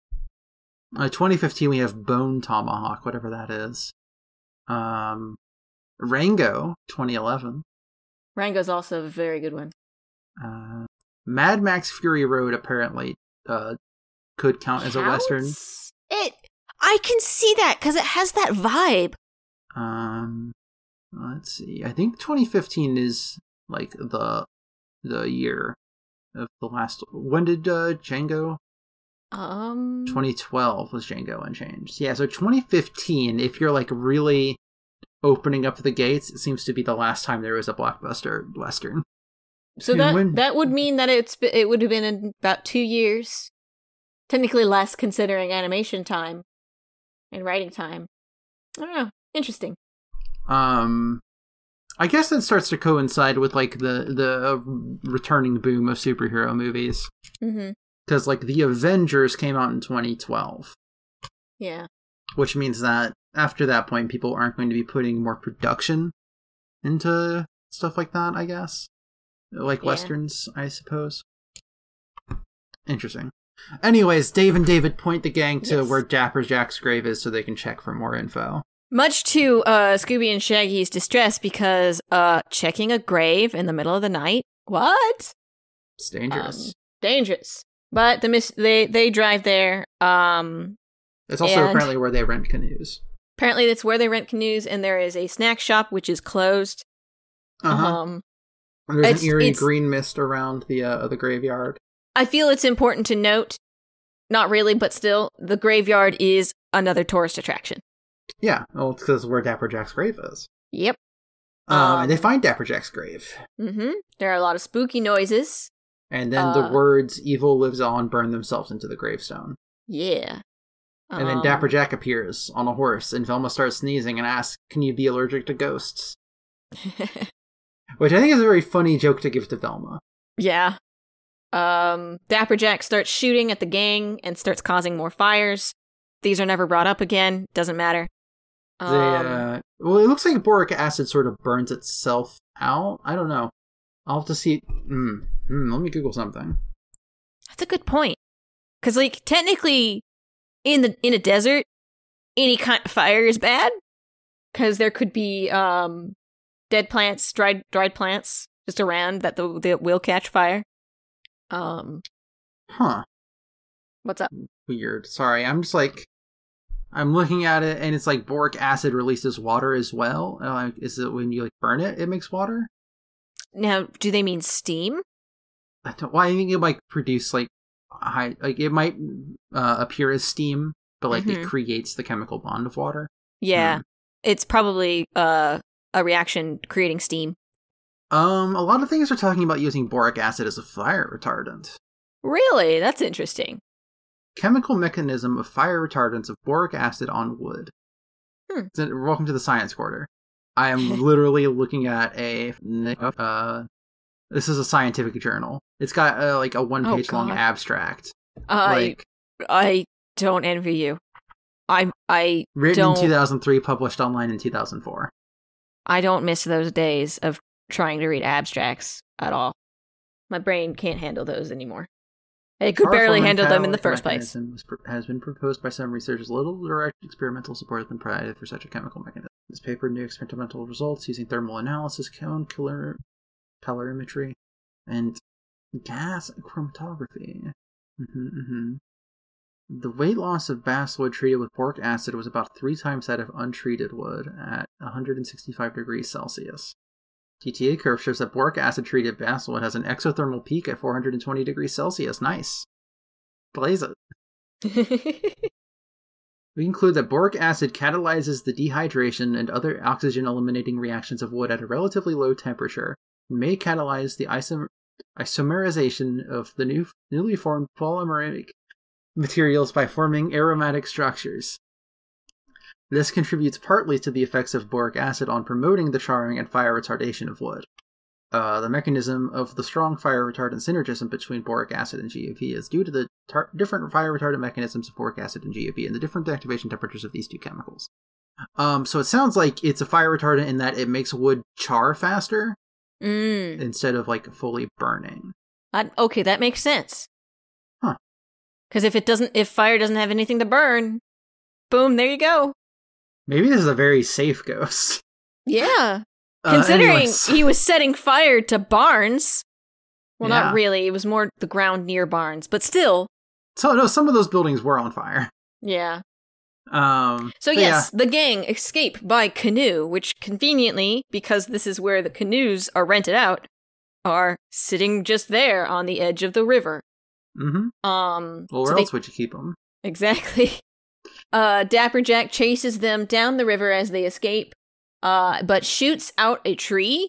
Uh, 2015, we have Bone Tomahawk, whatever that is. Um, Rango, 2011. Rango's also a very good one. Uh, Mad Max Fury Road apparently uh, could count as a western. I can see that because it has that vibe. Um, let's see. I think 2015 is like the the year of the last. When did uh, Django? Um. 2012 was Django Unchained. Yeah, so 2015. If you're like really opening up the gates, it seems to be the last time there was a blockbuster western. So And that when- that would mean that it's it would have been in about two years, technically less considering animation time and writing time. I don't know. Interesting. Um, I guess that starts to coincide with like the the uh, returning boom of superhero movies Mm-hmm. because like the Avengers came out in 2012, Yeah. which means that after that point, people aren't going to be putting more production into stuff like that. I guess, like Yeah. westerns, I suppose. Interesting. Anyways, Dave and David point the gang to Yes. where Dapper Jack's grave is so they can check for more info. Much to uh, Scooby and Shaggy's distress because uh, checking a grave in the middle of the night. What? It's dangerous. Um, dangerous. But the miss they they drive there. Um, it's also apparently where they rent canoes. apparently that's where they rent canoes, and there is a snack shop which is closed. Uh-huh. Um, And there's an eerie green mist around the uh, the graveyard. I feel it's important to note, not really, but still, the graveyard is another tourist attraction. Yeah, well, it's because where Dapper Jack's grave is. Yep. Um, Um, and they find Dapper Jack's grave, Mm-hmm. There are a lot of spooky noises. and then uh, the words "evil lives on" burn themselves into the gravestone. Yeah. And then Um, Dapper Jack appears on a horse, and Velma starts sneezing and asks, "Can you be allergic to ghosts?" Which I think is a very funny joke to give to Velma. yeah. Um, Dapper Jack starts shooting at the gang and starts causing more fires. These are never brought up again. Doesn't matter. They, Um, uh, well, it looks like boric acid sort of burns itself out. I don't know. I'll have to see. Hmm. Hmm, let me Google something. That's a good point. Because, like, technically, in the in a desert, any kind of fire is bad. Because there could be um, dead plants, dried dried plants just around that the, that will catch fire. Um, Huh. what's up? weird. Sorry, I'm just like I'm looking at it and it's like boric acid releases water as well. Like, is it when you like burn it, it makes water? Now, do they mean steam? I don't. Well, I think it might produce like high, like it might uh, appear as steam, but like it Mhm. creates the chemical bond of water. Yeah, Hmm. it's probably uh, a reaction creating steam. Um, a lot of things are talking about using boric acid as a fire retardant. Really, that's interesting. Chemical mechanism of fire retardants of boric acid on wood. Hmm. Welcome to the science quarter. I am literally looking at a uh, this is a scientific journal. It's got uh, like a one-page-long abstract, I like I don't envy you. I'm I written don't- in 2003, published online in 2004. I don't miss those days of trying to read abstracts at all. My brain can't handle those anymore. It could barely handle them in the first place. mechanism was pr- has been proposed by some researchers. Little direct experimental support has been provided for such a chemical mechanism. This paper new experimental results using thermal analysis, cone killer, calorimetry, and gas chromatography. hmm hmm The weight loss of basswood treated with boric acid was about three times that of untreated wood at 165 degrees Celsius. DTA curve shows that boric acid treated basswood has an exothermal peak at 420 degrees Celsius. Nice. Blaze it. We conclude that boric acid catalyzes the dehydration and other oxygen eliminating reactions of wood at a relatively low temperature and may catalyze the isom- isomerization of the new, newly formed polymeric materials by forming aromatic structures. This contributes partly to the effects of boric acid on promoting the charring and fire retardation of wood. Uh, the mechanism of the strong fire retardant synergism between boric acid and GOP is due to the tar- different fire retardant mechanisms of boric acid and GOP and the different activation temperatures of these two chemicals. Um, so it sounds like it's a fire retardant in that it makes wood char faster Mm. instead of like fully burning. I, okay, that makes sense. Huh. Because if it doesn't, if fire doesn't have anything to burn, boom, there you go. Maybe this is a very safe ghost. Yeah. Uh, Considering anyways. he was setting fire to barns. Well, Yeah. not really. It was more the ground near barns, but still. so no, some of those buildings were on fire. Yeah. Um, So yes, the gang escape by canoe, which conveniently, because this is where the canoes are rented out, are sitting just there on the edge of the river. Mm-hmm. Um, Well, so where they- else would you keep them? Exactly. Uh, Dapper Jack chases them down the river as they escape, uh, but shoots out a tree,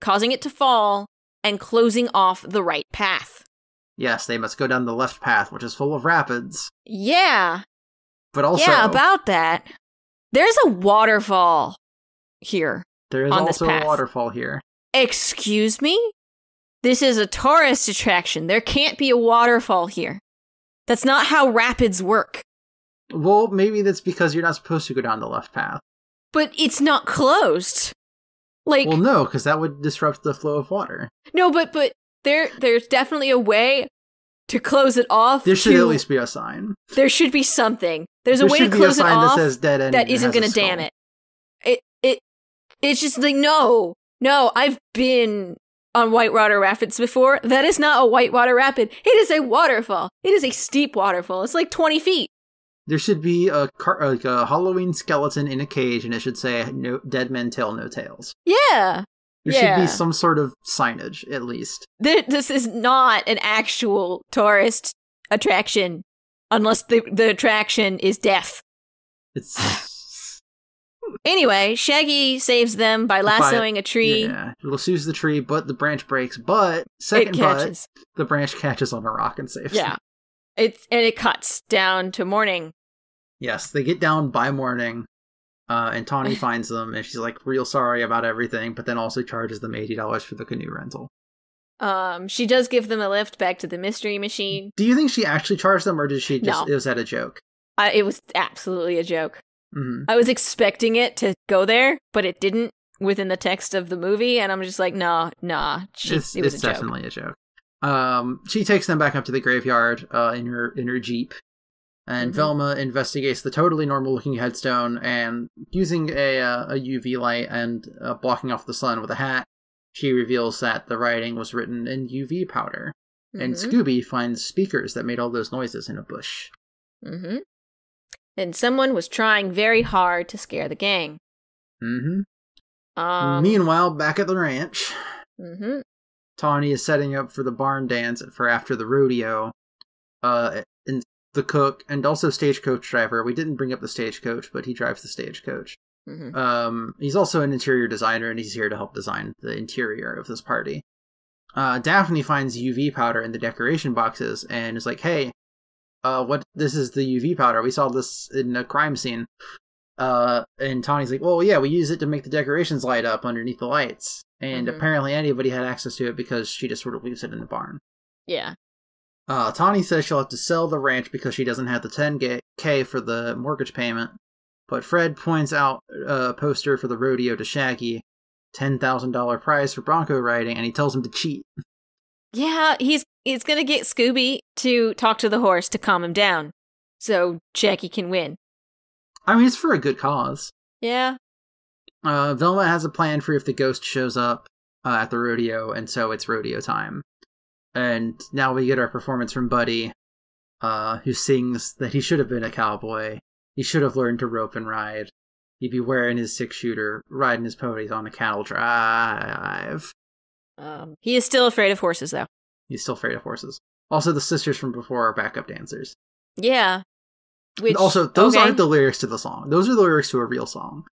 causing it to fall and closing off the right path. Yes, they must go down the left path, which is full of rapids. Yeah, But also, yeah, about that. There's a waterfall here. there is on this also a waterfall here. Excuse me? This is a tourist attraction. There can't be a waterfall here. That's not how rapids work. Well, maybe that's because you're not supposed to go down the left path. But it's not closed. Like Well, no, because that would disrupt the flow of water. No, but but there there's definitely a way to close it off. There should to- at least be a sign. there should be something. There's a way to close it off that says dead end. that isn't going to dam it. It it it's just like no, no. I've been on whitewater rapids before. That is not a whitewater rapid. It is a waterfall. It is a steep waterfall. It's like twenty feet. There should be a car- like a Halloween skeleton in a cage, and it should say "No dead men tell no tales." Yeah. There Yeah. should be some sort of signage, at least. This is not an actual tourist attraction, unless the the attraction is death. It's Anyway, Shaggy saves them by lassoing a tree. yeah, it lassoes the tree, but the branch breaks. But second but the branch catches on a rock and saves. Yeah. them. It's and it cuts down to morning. Yes, they get down by morning, uh, and Tawny finds them, and she's like real sorry about everything, but then also charges them eighty dollars for the canoe rental. Um, she does give them a lift back to the mystery machine. Do you think she actually charged them, or did she just? No. It was that a joke? Uh, it was absolutely a joke. Mm-hmm. I was expecting it to go there, but it didn't within the text of the movie, and I'm just like, nah, nah. She, It's, it was it's a definitely a joke. Um, she takes them back up to the graveyard uh, in her in her jeep, and Mhm. Velma investigates the totally normal looking headstone, and using a uh, a UV light and uh, blocking off the sun with a hat, she reveals that the writing was written in UV powder. And Mhm. Scooby finds speakers that made all those noises in a bush. Mm-hmm. And someone was trying very hard to scare the gang. Mm-hmm. Um, Meanwhile, back at the ranch, mhm. Tawny is setting up for the barn dance for after the rodeo. Uh, and the cook and also stagecoach driver. We didn't bring up the stagecoach, but he drives the stagecoach. Mhm. Um, he's also an interior designer, and he's here to help design the interior of this party. Uh, Daphne finds UV powder in the decoration boxes and is like, "Hey, uh, what? This is the UV powder. We saw this in a crime scene." Uh, and Tawny's like, "Well, yeah, we use it to make the decorations light up underneath the lights." And Mhm. apparently, anybody had access to it because she just sort of leaves it in the barn. Yeah. Uh, Tawny says she'll have to sell the ranch because she doesn't have the 10k for the mortgage payment. But Fred points out a poster for the rodeo to Shaggy, $10,000 prize for bronco riding, and he tells him to cheat. Yeah, he's he's gonna get Scooby to talk to the horse to calm him down, so Jackie can win. I mean, it's for a good cause. Yeah. Uh, Velma has a plan for if the ghost shows up uh, at the rodeo, and so it's rodeo time. And now we get our performance from Buddy, uh, who sings that he should have been a cowboy. He should have learned to rope and ride. He'd be wearing his six shooter, riding his ponies on a cattle drive. Um, he is still afraid of horses, though. He's still afraid of horses. Also, the sisters from before are backup dancers. Yeah. Which also, those okay. aren't the lyrics to the song. Those are the lyrics to a real song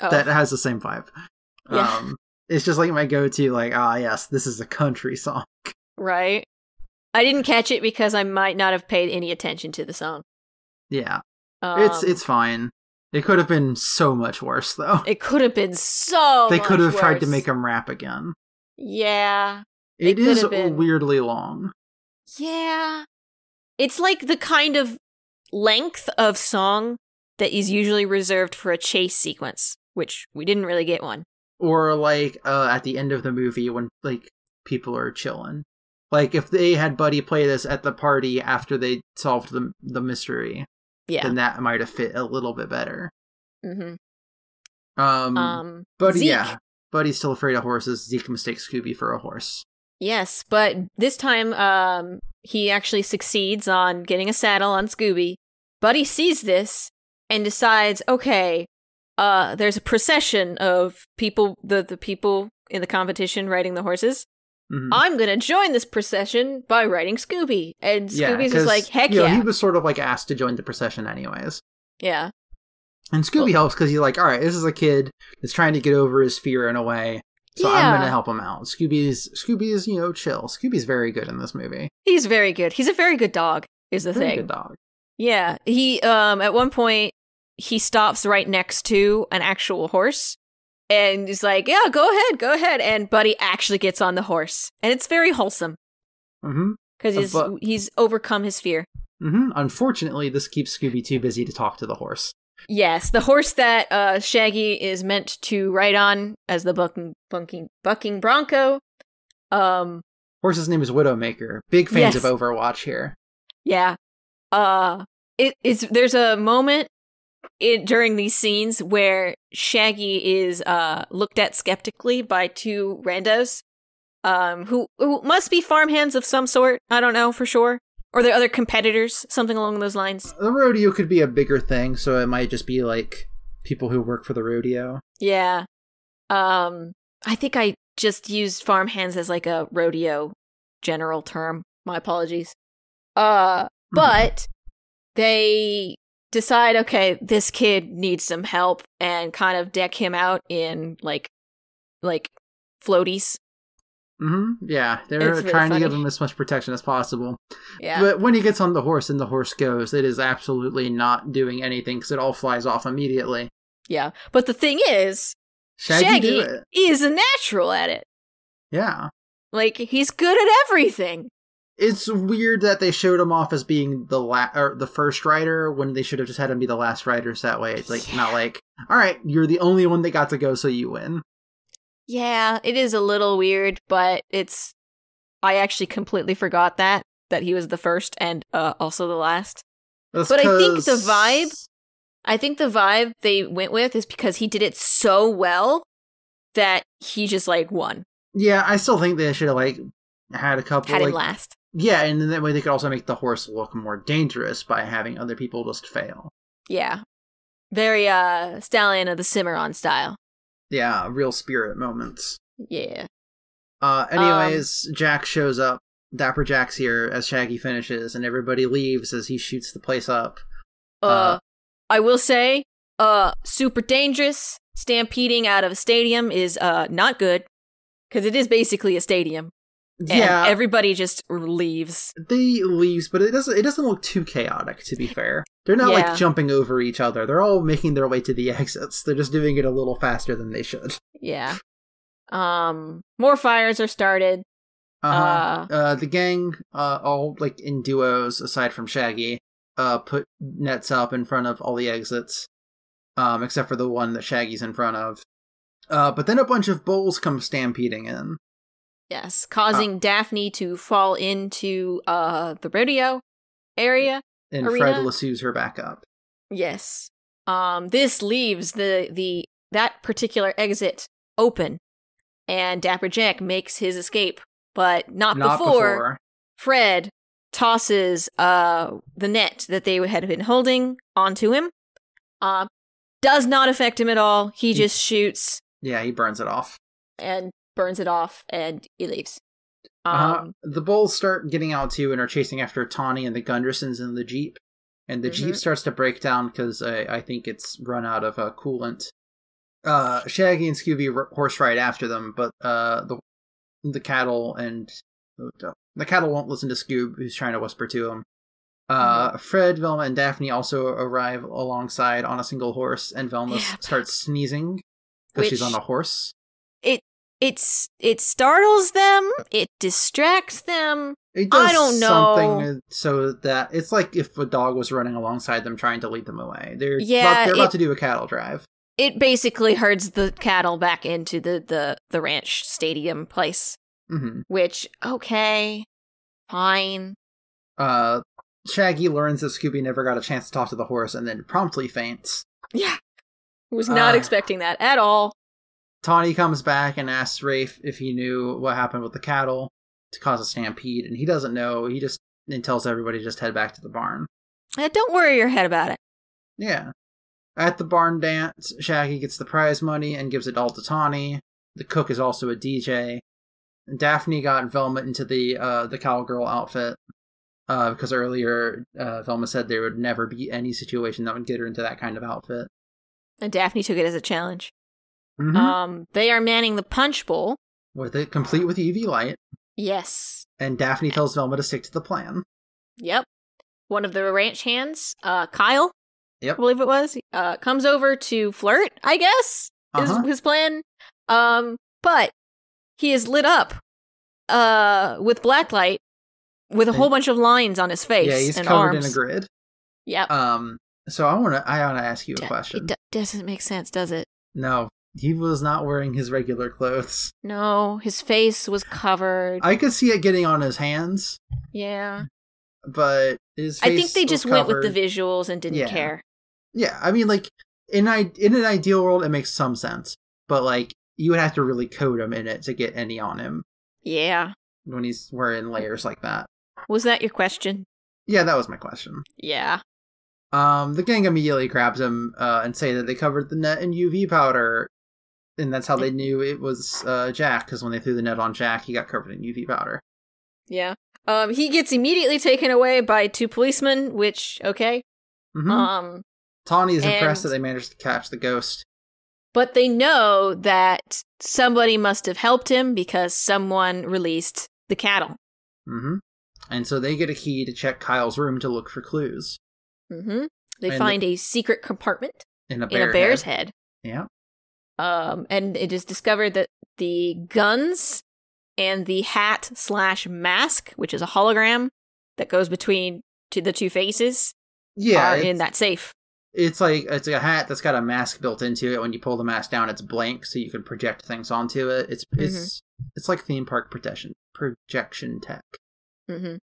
Oh, that has the same vibe. Yeah. Um, it's just like my go-to, like, ah, yes, this is a country song. right. I didn't catch it because I might not have paid any attention to the song. Yeah, Um, it's it's fine. It could have been so much worse, though. It could have been so. they could have much tried to make him rap again. Yeah, It could is weirdly long. yeah. It's like the kind of length of song that is usually reserved for a chase sequence, which we didn't really get one. Or like uh, at the end of the movie when like people are chilling. Like if they had Buddy play this at the party after they solved the the mystery, Yeah. then that might have fit a little bit better. hmm Um, Um. but Zeke. yeah, Buddy's still afraid of horses. Zeke mistakes Scooby for a horse. Yes, but this time, um, he actually succeeds on getting a saddle on Scooby. Buddy sees this and decides, okay, uh, there's a procession of people, the the people in the competition riding the horses. Mhm. I'm gonna join this procession by riding Scooby, and Yeah, Scooby's just like, heck you know, yeah, he was sort of like asked to join the procession anyways. yeah, And Scooby helps because he's like, all right, this is a kid that's trying to get over his fear in a way. So I'm going to help him out. Scooby's Scooby's, you know, chill. Scooby's very good in this movie. he's very good. He's a very good dog. Is the Very thing. good dog. Yeah, he um at one point he stops right next to an actual horse and he's like, "Yeah, go ahead, go ahead." And Buddy actually gets on the horse, and it's very wholesome hmm because Uh, he's but- he's overcome his fear. hmm Unfortunately, this keeps Scooby too busy to talk to the horse. Yes, the horse that uh, Shaggy is meant to ride on as the bucking bucking bucking bronco. Um, Horse's name is Widowmaker. Big fans Yes. of Overwatch here. Yeah. Uh it, it's there's a moment it, during these scenes where Shaggy is uh looked at skeptically by two randos um who who must be farmhands of some sort. I don't know for sure. Or they're other competitors, something along those lines. The rodeo could be a bigger thing, so it might just be like people who work for the rodeo. Yeah. Um I think I just used farmhands as like a rodeo general term. My apologies. Uh but they decide okay, this kid needs some help and kind of deck him out in like like floaties. hmm Yeah, they're It's really trying to give him as much protection as possible. Yeah. But when he gets on the horse and the horse goes, it is absolutely not doing anything because it all flies off immediately. yeah. But the thing is, Shaggy, Shaggy, is a natural at it. Yeah. Like he's good at everything. It's weird that they showed him off as being the la- or the first rider when they should have just had him be the last rider. So that way, it's like not like, all right, you're the only one that got to go, so you win. Yeah, it is a little weird, but it's. I actually completely forgot that that he was the first and uh, also the last. That's But I think the vibe- I think the vibe they went with is because he did it so well that he just like won, Yeah, I still think they should have like had a couple. had him last. Yeah, and then that way they could also make the horse look more dangerous by having other people just fail. Yeah, very uh stallion of the Cimarron style. Yeah, real spirit moments. Yeah, Uh, Um, anyways, Jack shows up. Dapper Jack's here as Shaggy finishes, and everybody leaves as he shoots the place up. uh, Uh, I will say, uh, super dangerous. Stampeding out of a stadium is uh not good because it is basically a stadium. And Yeah, everybody just leaves. they leaves, but it doesn't. It doesn't look too chaotic. To be fair, they're not Yeah. like jumping over each other. They're all making their way to the exits. They're just doing it a little faster than they should. Yeah. Um, more fires are started. Uh-huh. Uh, the gang, uh, all like in duos, aside from Shaggy, uh, put nets up in front of all the exits, um, except for the one that Shaggy's in front of. Uh, but then a bunch of bulls come stampeding in. Yes, causing Daphne to fall into uh the rodeo area. And Arena? Fred lassoes her back up. Yes. Um, this leaves the the that particular exit open, and Dapper Jack makes his escape, but not, Not before, before. Fred tosses uh the net that they had been holding onto him. Uh, does not affect him at all. He- just shoots Yeah, he burns it off. and burns it off, and he leaves. Um, Uh, the bulls start getting out too and are chasing after Tawny and the Gundersons in the Jeep. And the Jeep Mhm. starts to break down because I, I think it's run out of uh, coolant. Uh, Shaggy and Scooby r- horse ride after them, but uh, the the cattle and the cattle won't listen to Scoob, who's trying to whisper to him. Uh, Fred, Velma, and Daphne also arrive alongside on a single horse, and Velma Yeah. starts sneezing because she's on a horse. It's it startles them. It distracts them. It does I don't something so that it's like if a dog was running alongside them trying to lead them away. They're Yeah, about, they're about it- to do a cattle drive. It basically herds the cattle back into the the the ranch stadium place. hmm Which okay, fine. Uh, Shaggy learns that Scooby never got a chance to talk to the horse, and then promptly faints. Yeah, was not Ah. expecting that at all. Tawny comes back and asks Rafe if he knew what happened with the cattle to cause a stampede, and he doesn't know. He just and tells everybody to just head back to the barn. Uh, don't worry your head about it. Yeah. At the barn dance, Shaggy gets the prize money and gives it all to Tawny. The cook is also a DJ. Daphne got Velma into the uh, the cowgirl outfit uh, because earlier uh, Velma said there would never be any situation that would get her into that kind of outfit. And Daphne took it as a challenge. Mhm. Um, they are manning the punch bowl. with it complete with UV light, Yes. and Daphne tells Velma to stick to the plan. Yep. One of the ranch hands, uh, Kyle, Yep. I believe it was, uh, comes over to flirt, I guess, is Uh-huh. his plan. Um, but he is lit up, uh, with blacklight with a whole bunch of lines on his face Yeah, he's and covered arms. in a grid. Yep. Um, so I want to I want to ask you a D- question. It d- doesn't make sense, does it? no, he was not wearing his regular clothes. No, his face was covered. I could see it getting on his hands, yeah. but his. I think they just went with the visuals and didn't Yeah. care. Yeah, I mean, like in I in an ideal world, it makes some sense, but like you would have to really code him in it to get any on him Yeah. when he's wearing layers like that. Was that your question? Yeah, that was my question. Yeah. Um, the gang immediately grabs him uh, and say that they covered the net in UV powder, and that's how they knew it was uh, Jack. Because when they threw the net on Jack, he got covered in UV powder. Yeah. Um, he gets immediately taken away by two policemen, which okay. hmm Um, Tawny is impressed that they managed to catch the ghost. but they know that somebody must have helped him because someone released the cattle. hmm And so they get a key to check Kyle's room to look for clues hmm They And- find a secret compartment in a in a bear's head. head. Yeah. Um, and it is discovered that the guns and the hat slash mask, which is a hologram that goes between to the two faces, Yeah, are in that safe. it's like it's a hat that's got a mask built into it. When you pull the mask down, it's blank, so you can project things onto it. It's Mm-hmm. it's it's like theme park protection projection tech. Mm-hmm.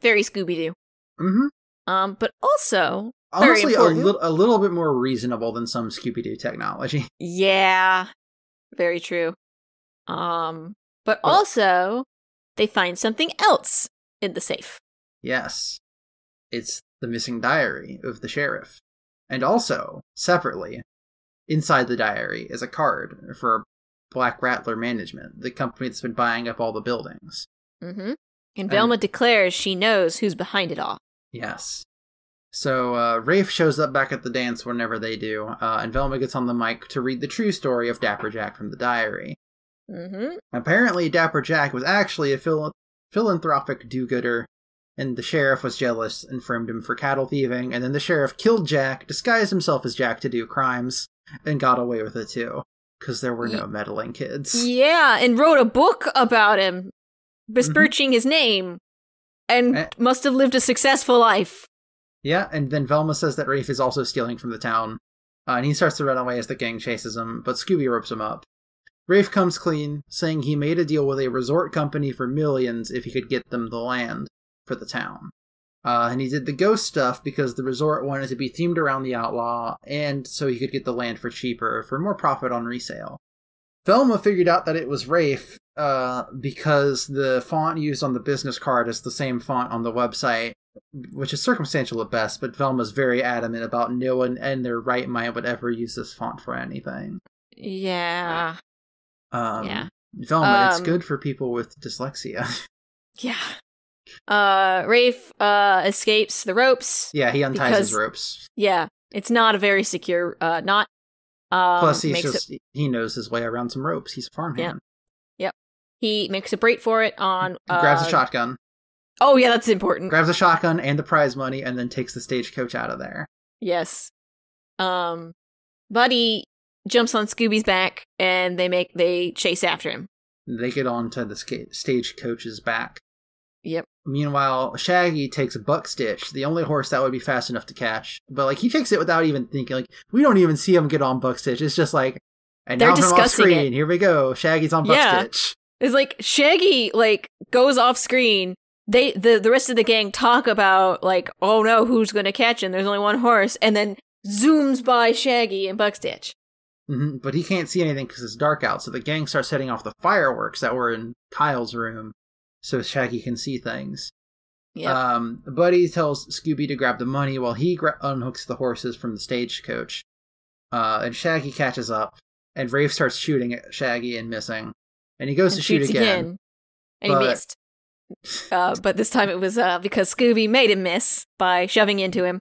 Very Scooby Doo. Mm-hmm. Um, but also, Honestly, a, little a little bit more reasonable than some Scooby Doo technology. yeah, very true. Um, but Well- also, they find something else in the safe. yes, it's the missing diary of the sheriff, and also separately, inside the diary is a card for Black Rattler Management, the company that's been buying up all the buildings. Mm-hmm. And Velma declares she knows who's behind it all. Yes. So uh, Rafe shows up back at the dance whenever they do, uh, and Velma gets on the mic to read the true story of Dapper Jack from the diary. hmm Apparently, Dapper Jack was actually a phil- philanthropic do-gooder, and the sheriff was jealous and framed him for cattle thieving. And then the sheriff killed Jack, disguised himself as Jack to do crimes, and got away with it too, because there were no meddling kids. Yeah, and wrote a book about him, besmirching his name, and Eh. must have lived a successful life. Yeah, and then Velma says that Rafe is also stealing from the town, uh, and he starts to run away as the gang chases him, but Scooby ropes him up. Rafe comes clean, saying he made a deal with a resort company for millions if he could get them the land for the town. Uh, and he did the ghost stuff because the resort wanted to be themed around the outlaw, and so he could get the land for cheaper, for more profit on resale. Velma figured out that it was Rafe uh, because the font used on the business card is the same font on the website, which is circumstantial at best, but Velma's very adamant about no one in their right mind would ever use this font for anything. Yeah. Um, Yeah. Velma, it's Um, good for people with dyslexia. Yeah. Uh, Rafe uh escapes the ropes. yeah, he unties his ropes. Yeah, it's not a very secure. Uh, not. Um, Plus, he's just he knows his way around some ropes. He's a farmhand. Yep. He makes a break for it on. Grabs uh, a shotgun. Oh yeah, that's important. grabs a shotgun and the prize money, and then takes the stagecoach out of there. Yes. Um, Buddy jumps on Scooby's back, and they make they chase after him. They get onto the ska- stagecoach's back. Yep. Meanwhile, Shaggy takes buck stitch, the only horse that would be fast enough to catch. But like he takes it without even thinking. Like we don't even see him get on buck stitch. It's just like, and They're now from off screen, it. here we go. Shaggy's on buck Yeah. stitch. It's like Shaggy like goes off screen. They the the rest of the gang talk about like, oh no, who's gonna catch him? There's only one horse, and then zooms by Shaggy and Buckstitch. hmm But he can't see anything because it's dark out. So the gang starts setting off the fireworks that were in Kyle's room, so Shaggy can see things. Yeah. Um, Buddy tells Scooby to grab the money while he gra- unhooks the horses from the stagecoach. Uh, and Shaggy catches up, and Rafe starts shooting at Shaggy and missing. And he goes and to shoot shoots again. and he missed. Uh, but this time it was uh, because Scooby made him miss by shoving into him.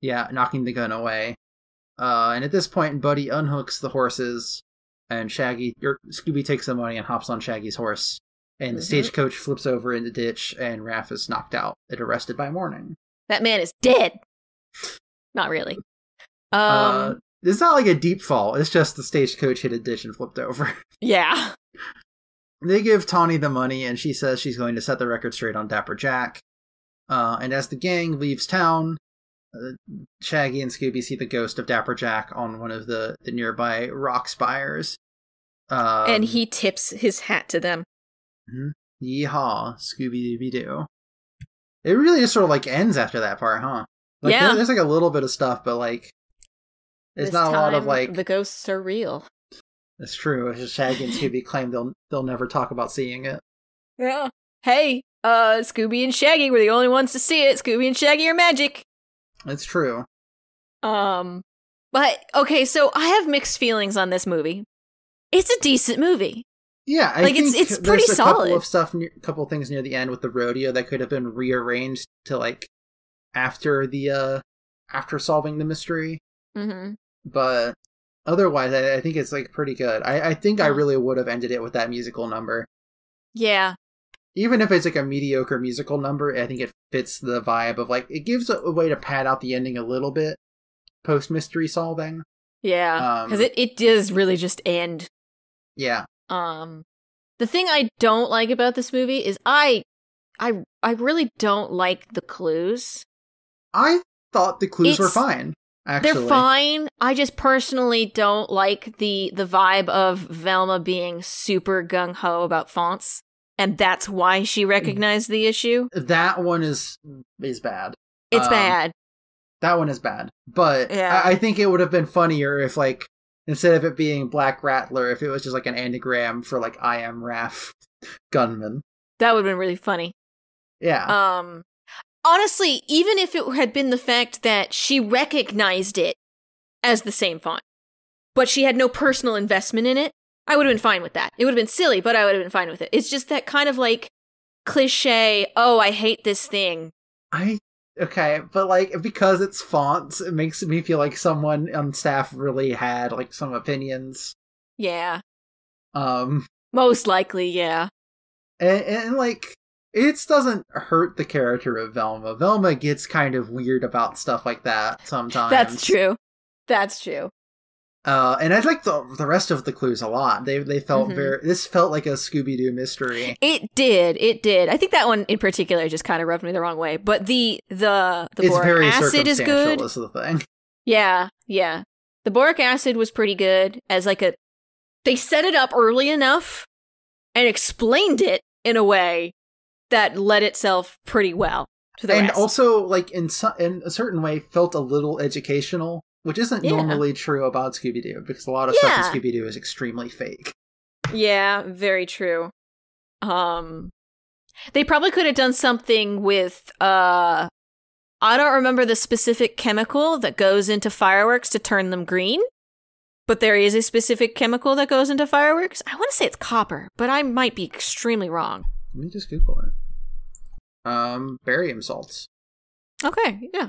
Yeah, knocking the gun away. Uh, and at this point, Buddy unhooks the horses, and Shaggy or Scooby takes the money and hops on Shaggy's horse. And the Mhm. stagecoach flips over in the ditch, and Rafe is knocked out and arrested by morning. That man is dead. Not really. Um. uh, it's not like a deep fall. It's just the stagecoach hit a ditch and flipped over. yeah. They give Tawny the money, and she says she's going to set the record straight on Dapper Jack. Uh, and as the gang leaves town, uh, Shaggy and Scooby see the ghost of Dapper Jack on one of the, the nearby rock spires. Um, and he tips his hat to them. Yeehaw, Scooby Dooby Doo. It really just sort of like ends after that part, huh? Like, Yeah. there- There's like a little bit of stuff, but like, it's This not a lot of like. the ghosts are real. It's true. Shaggy and Scooby claim they'll they'll never talk about seeing it. Yeah. Hey, uh, Scooby and Shaggy were the only ones to see it. Scooby and Shaggy are magic. It's true. Um, but okay, so I have mixed feelings on this movie. It's a decent movie. Yeah, I Like, it's- think it's pretty there's a couple solid. of stuff, near, couple of things near the end with the rodeo that could have been rearranged to like after the uh after solving the mystery. Mm-hmm. But otherwise, I, I think it's like pretty good. I, I think I really would have ended it with that musical number, Yeah, even if it's like a mediocre musical number. I think it fits the vibe of like it gives a, a way to pad out the ending a little bit post mystery solving. yeah, Um, because it it does really just end. Yeah, Um, the thing I don't like about this movie is I, I, I really don't like the clues. I thought the clues were fine. Actually, They're fine. I just personally don't like the the vibe of Velma being super gung ho about fonts, and that's why she recognized the issue. That one is is bad. It's Um, bad. That one is bad. But Yeah. I, I think it would have been funnier if like instead of it being Black Rattler, if it was just like an anagram for like I am Rafe Gunman. That would have been really funny. Yeah. Um, honestly, even if it had been the fact that she recognized it as the same font, but she had no personal investment in it, I would have been fine with that. It would have been silly, but I would have been fine with it. It's just that kind of like cliche, oh, I hate this thing. I okay, but like because it's fonts, it makes me feel like someone on staff really had like some opinions. Yeah. Um Most likely, yeah. and, and like it doesn't hurt the character of Velma. Velma gets kind of weird about stuff like that sometimes. That's true. That's true. Uh, and I like the the rest of the clues a lot. They they felt Mhm. very. This felt like a Scooby Doo mystery. It did. It did. I think that one in particular just kind of rubbed me the wrong way. But the the the it's boric acid is good. Is the thing. Yeah, yeah. The boric acid was pretty good as like a they set it up early enough and explained it in a way that led itself pretty well to the and rest. also like in so, in a certain way felt a little educational, which isn't Yeah. normally true about Scooby Doo because a lot of stuff in Scooby Doo is extremely fake. yeah, very true. Um they probably could have done something with uh I don't remember the specific chemical that goes into fireworks to turn them green. But there is a specific chemical that goes into fireworks. I want to say it's copper, but I might be extremely wrong. Let me just Google it. Um, barium salts. Okay, yeah.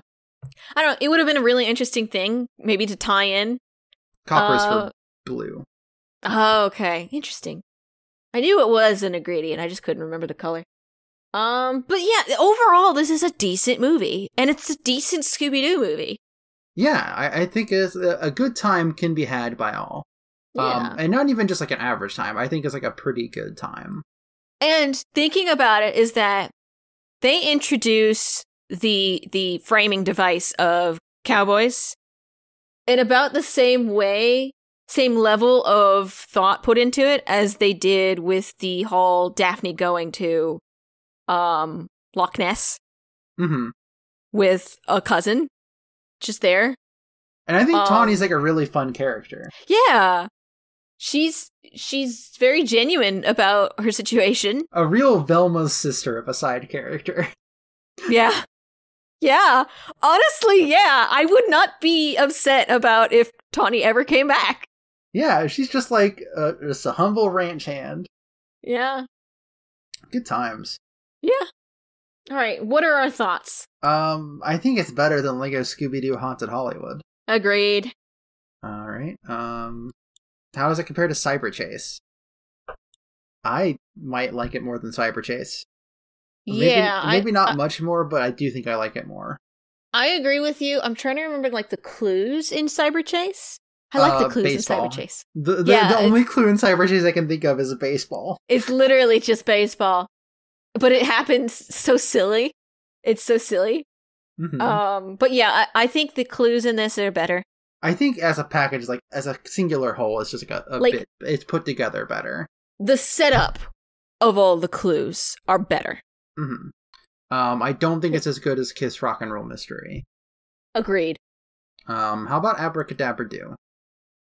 I don't know. It would have been a really interesting thing, maybe to tie in. Copper's Uh, for blue. Oh, okay. Interesting. I knew it was an ingredient. I just couldn't remember the color. Um, but yeah, overall, this is a decent movie, and it's a decent Scooby Doo movie. Yeah, I, I think it's a, a good time can be had by all. Yeah. Um, and not even just like an average time. I think it's like a pretty good time. And thinking about it is that they introduce the the framing device of cowboys in about the same way, same level of thought put into it as they did with the whole Daphne going to um Loch Ness hmm with a cousin just there. And I think Um, Tawny's like a really fun character. Yeah. She's she's very genuine about her situation. A real Velma's sister of a side character. Yeah. Yeah. Honestly, yeah. I would not be upset about if Tawny ever came back. yeah, she's just like uh, just a humble ranch hand. Yeah. Good times. Yeah. All right. What are our thoughts? Um, I think it's better than Lego Scooby Doo Haunted Hollywood. Agreed. All right. Um, how does it compare to Cyber Chase? I might like it more than Cyber Chase. Maybe, yeah. maybe I, not I, much more, but I do think I like it more. I agree with you. I'm trying to remember like the clues in Cyber Chase. I like Uh, the clues baseball. in Cyber Chase. The the, Yeah, the only clue in Cyber Chase I can think of is baseball. It's literally just baseball, but it happens so silly. It's so silly. Mhm. Um, but yeah, I, I think the clues in this are better. I think as a package, like as a singular whole, it's just like a, a Like- bit. It's put together better. The setup of all the clues are better. hmm Um, I don't think it's as good as Kiss Rock and Roll Mystery. Agreed. Um, how about Abracadabra Do?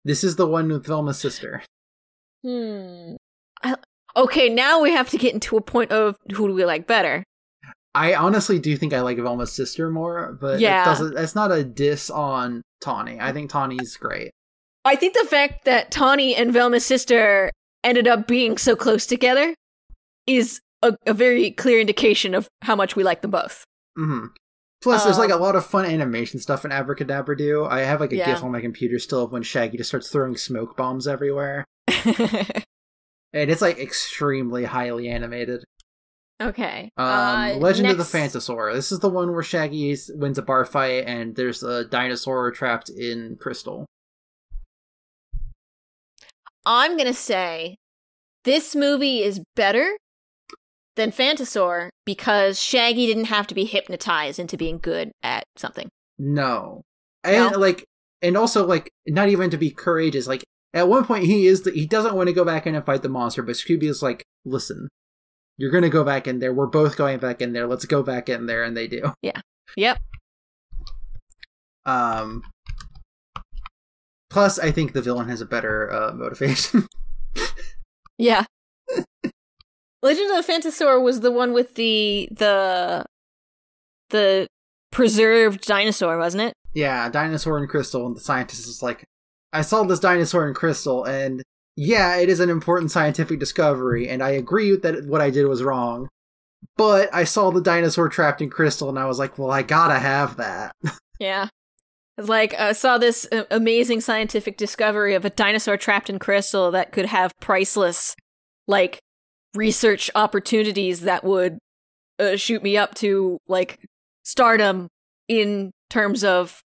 This is the one with Velma's sister. Hmm. I, okay, now we have to get into a point of who do we like better. I honestly do think I like Velma's sister more, but Yeah. it doesn't. It's not a diss on Tawny. I think Tawny's great. I think the fact that Tawny and Velma's sister ended up being so close together is a, a very clear indication of how much we like them both. hmm Plus, there's like a Um, lot of fun animation stuff in Abracadabra Do. I have like a Yeah. GIF on my computer still of when Shaggy just starts throwing smoke bombs everywhere, and it's like extremely highly animated. Okay. Um, uh, Legend of the next- Phantosaur. This is the one where Shaggy wins a bar fight, and there's a dinosaur trapped in crystal. I'm gonna say this movie is better than Phantosaur because Shaggy didn't have to be hypnotized into being good at something. No, and No? like, and also like, not even to be courageous. Like at one point, he is the, he doesn't want to go back in and fight the monster, but Scooby is like, listen. You're gonna go back in there. We're both going back in there. Let's go back in there, and they do. Yeah. Yep. Um. Plus, I think the villain has a better uh, motivation. Yeah. Legend of the Phantosaur was the one with the the the preserved dinosaur, wasn't it? Yeah, dinosaur and crystal, and the scientist is like, I saw this dinosaur in crystal, and yeah, it is an important scientific discovery, and I agree that what I did was wrong. But I saw the dinosaur trapped in crystal, and I was like, well, I gotta have that. Yeah. It's like I saw this uh, amazing scientific discovery of a dinosaur trapped in crystal that could have priceless like research opportunities that would uh, shoot me up to like stardom in terms of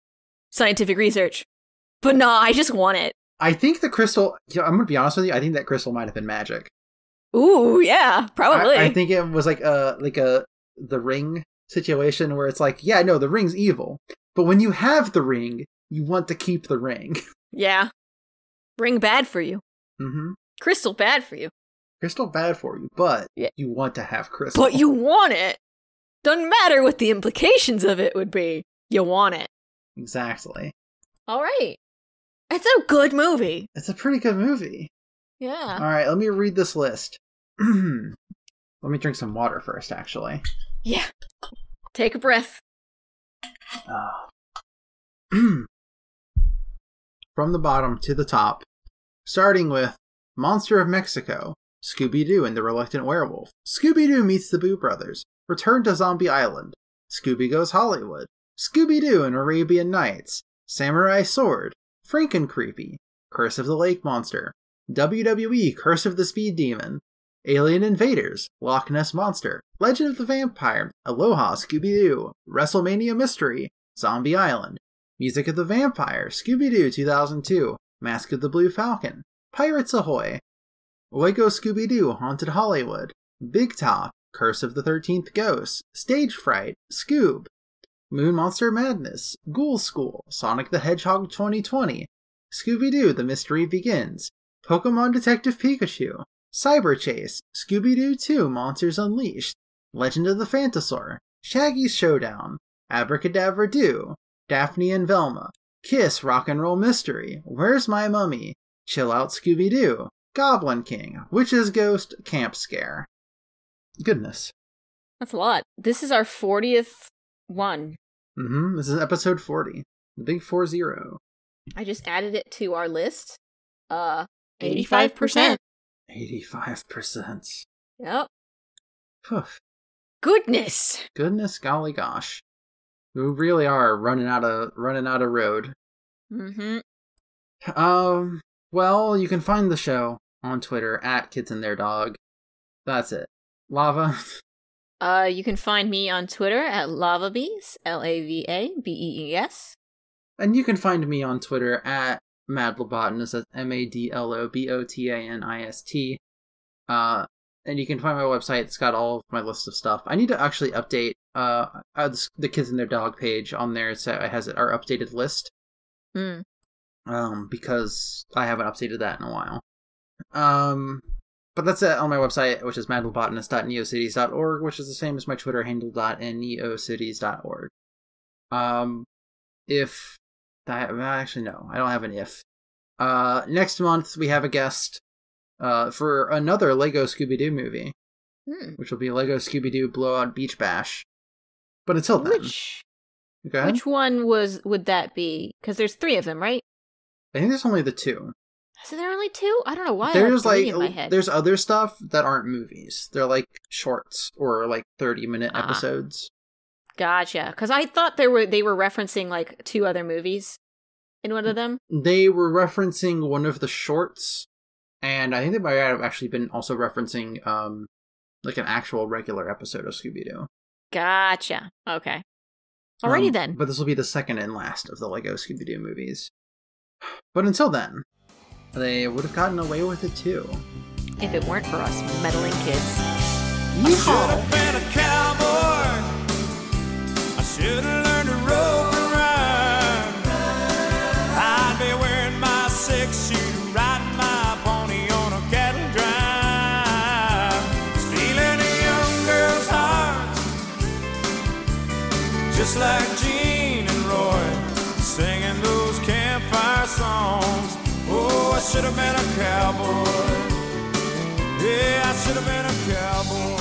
scientific research. But no, I just want it. I think the crystal, you know, I'm gonna be honest with you, I think that crystal might have been magic. Ooh, yeah, probably. I, I think it was like a, like a, the ring situation where it's like, yeah, no, the ring's evil. But when you have the ring, you want to keep the ring. yeah. Ring bad for you. Mm-hmm. Crystal bad for you. Crystal bad for you, but Yeah. you want to have crystal. But you want it. Doesn't matter what the implications of it would be. You want it. exactly. All right. It's a good movie. It's a pretty good movie. Yeah. All right, let me read this list. let me drink some water first, actually. Yeah. Take a breath. Uh, From the bottom to the top, starting with Monster of Mexico, Scooby Doo and the Reluctant Werewolf, Scooby Doo meets the Boo Brothers, Return to Zombie Island, Scooby Goes Hollywood, Scooby Doo and Arabian Nights, Samurai Sword, Frankencreepy, Curse of the Lake Monster, WWE Curse of the Speed Demon, Alien Invaders, Loch Ness Monster, Legend of the Vampire, Aloha Scooby Doo, WrestleMania Mystery, Zombie Island, Music of the Vampire, Scooby Doo 2002, Mask of the Blue Falcon, Pirates Ahoy, Lego Scooby Doo Haunted Hollywood, Big Top, Curse of the Thirteenth Ghost, Stage Fright, Scoob, Moon Monster Madness, Ghoul School, Sonic the Hedgehog 2020, Scooby Doo The Mystery Begins, Pokemon Detective Pikachu, Cyber Chase, Scooby Doo 2 Monsters Unleashed, Legend of the Phantosaur, Shaggy's Showdown, Abracadabra Do, Daphne and Velma, Kiss Rock and Roll Mystery, Where's My Mummy, Chill Out Scooby Doo, Goblin King, Witch's Ghost, Camp Scare. Goodness. That's a lot. This is our 40th one. Mm-hmm. This is episode 40. The big 40. I just added it to our list. Uh, 85%. 85%. Yep. Poof. Goodness. Goodness golly gosh. We really are running out of running out of road. Mm-hmm. Um well, you can find the show on Twitter at Kids and Their Dog. That's it. Lava. Uh, you can find me on Twitter at lavabees, L A V A B E E S. And you can find me on Twitter at madlobotanist, M A D L O B O T A N I S T. Uh, and you can find my website. It's got all of my list of stuff. I need to actually update uh, uh the kids and their dog page on there. So it has our updated list. Hmm. Um, because I haven't updated that in a while. Um, but that's it on my website, which is madlobotanist.neocities.org, which is the same as my Twitter handle .neocities.org. Um, if that actually no, I don't have an if. Uh, next month we have a guest uh, for another Lego Scooby Doo movie, Hmm. which will be Lego Scooby Doo Blowout Beach Bash. But until then, Which which one was would that be? Because there's three of them, right? I think there's only the two. So there are only two. I don't know why. There's like in my head. there's other stuff that aren't movies. They're like shorts or like 30 minute Ah. episodes. Gotcha. Because I thought there were they were referencing like two other movies in one of them. They were referencing one of the shorts, and I think they might have actually been also referencing um like an actual regular episode of Scooby Doo. Gotcha. Okay. Alrighty Um, then. But this will be the second and last of the Lego Scooby Doo movies. But until then, they would have gotten away with it too. If it weren't for us meddling kids. You should have been a cowboy. I should have should have been a cowboy. Yeah, I should have been a cowboy.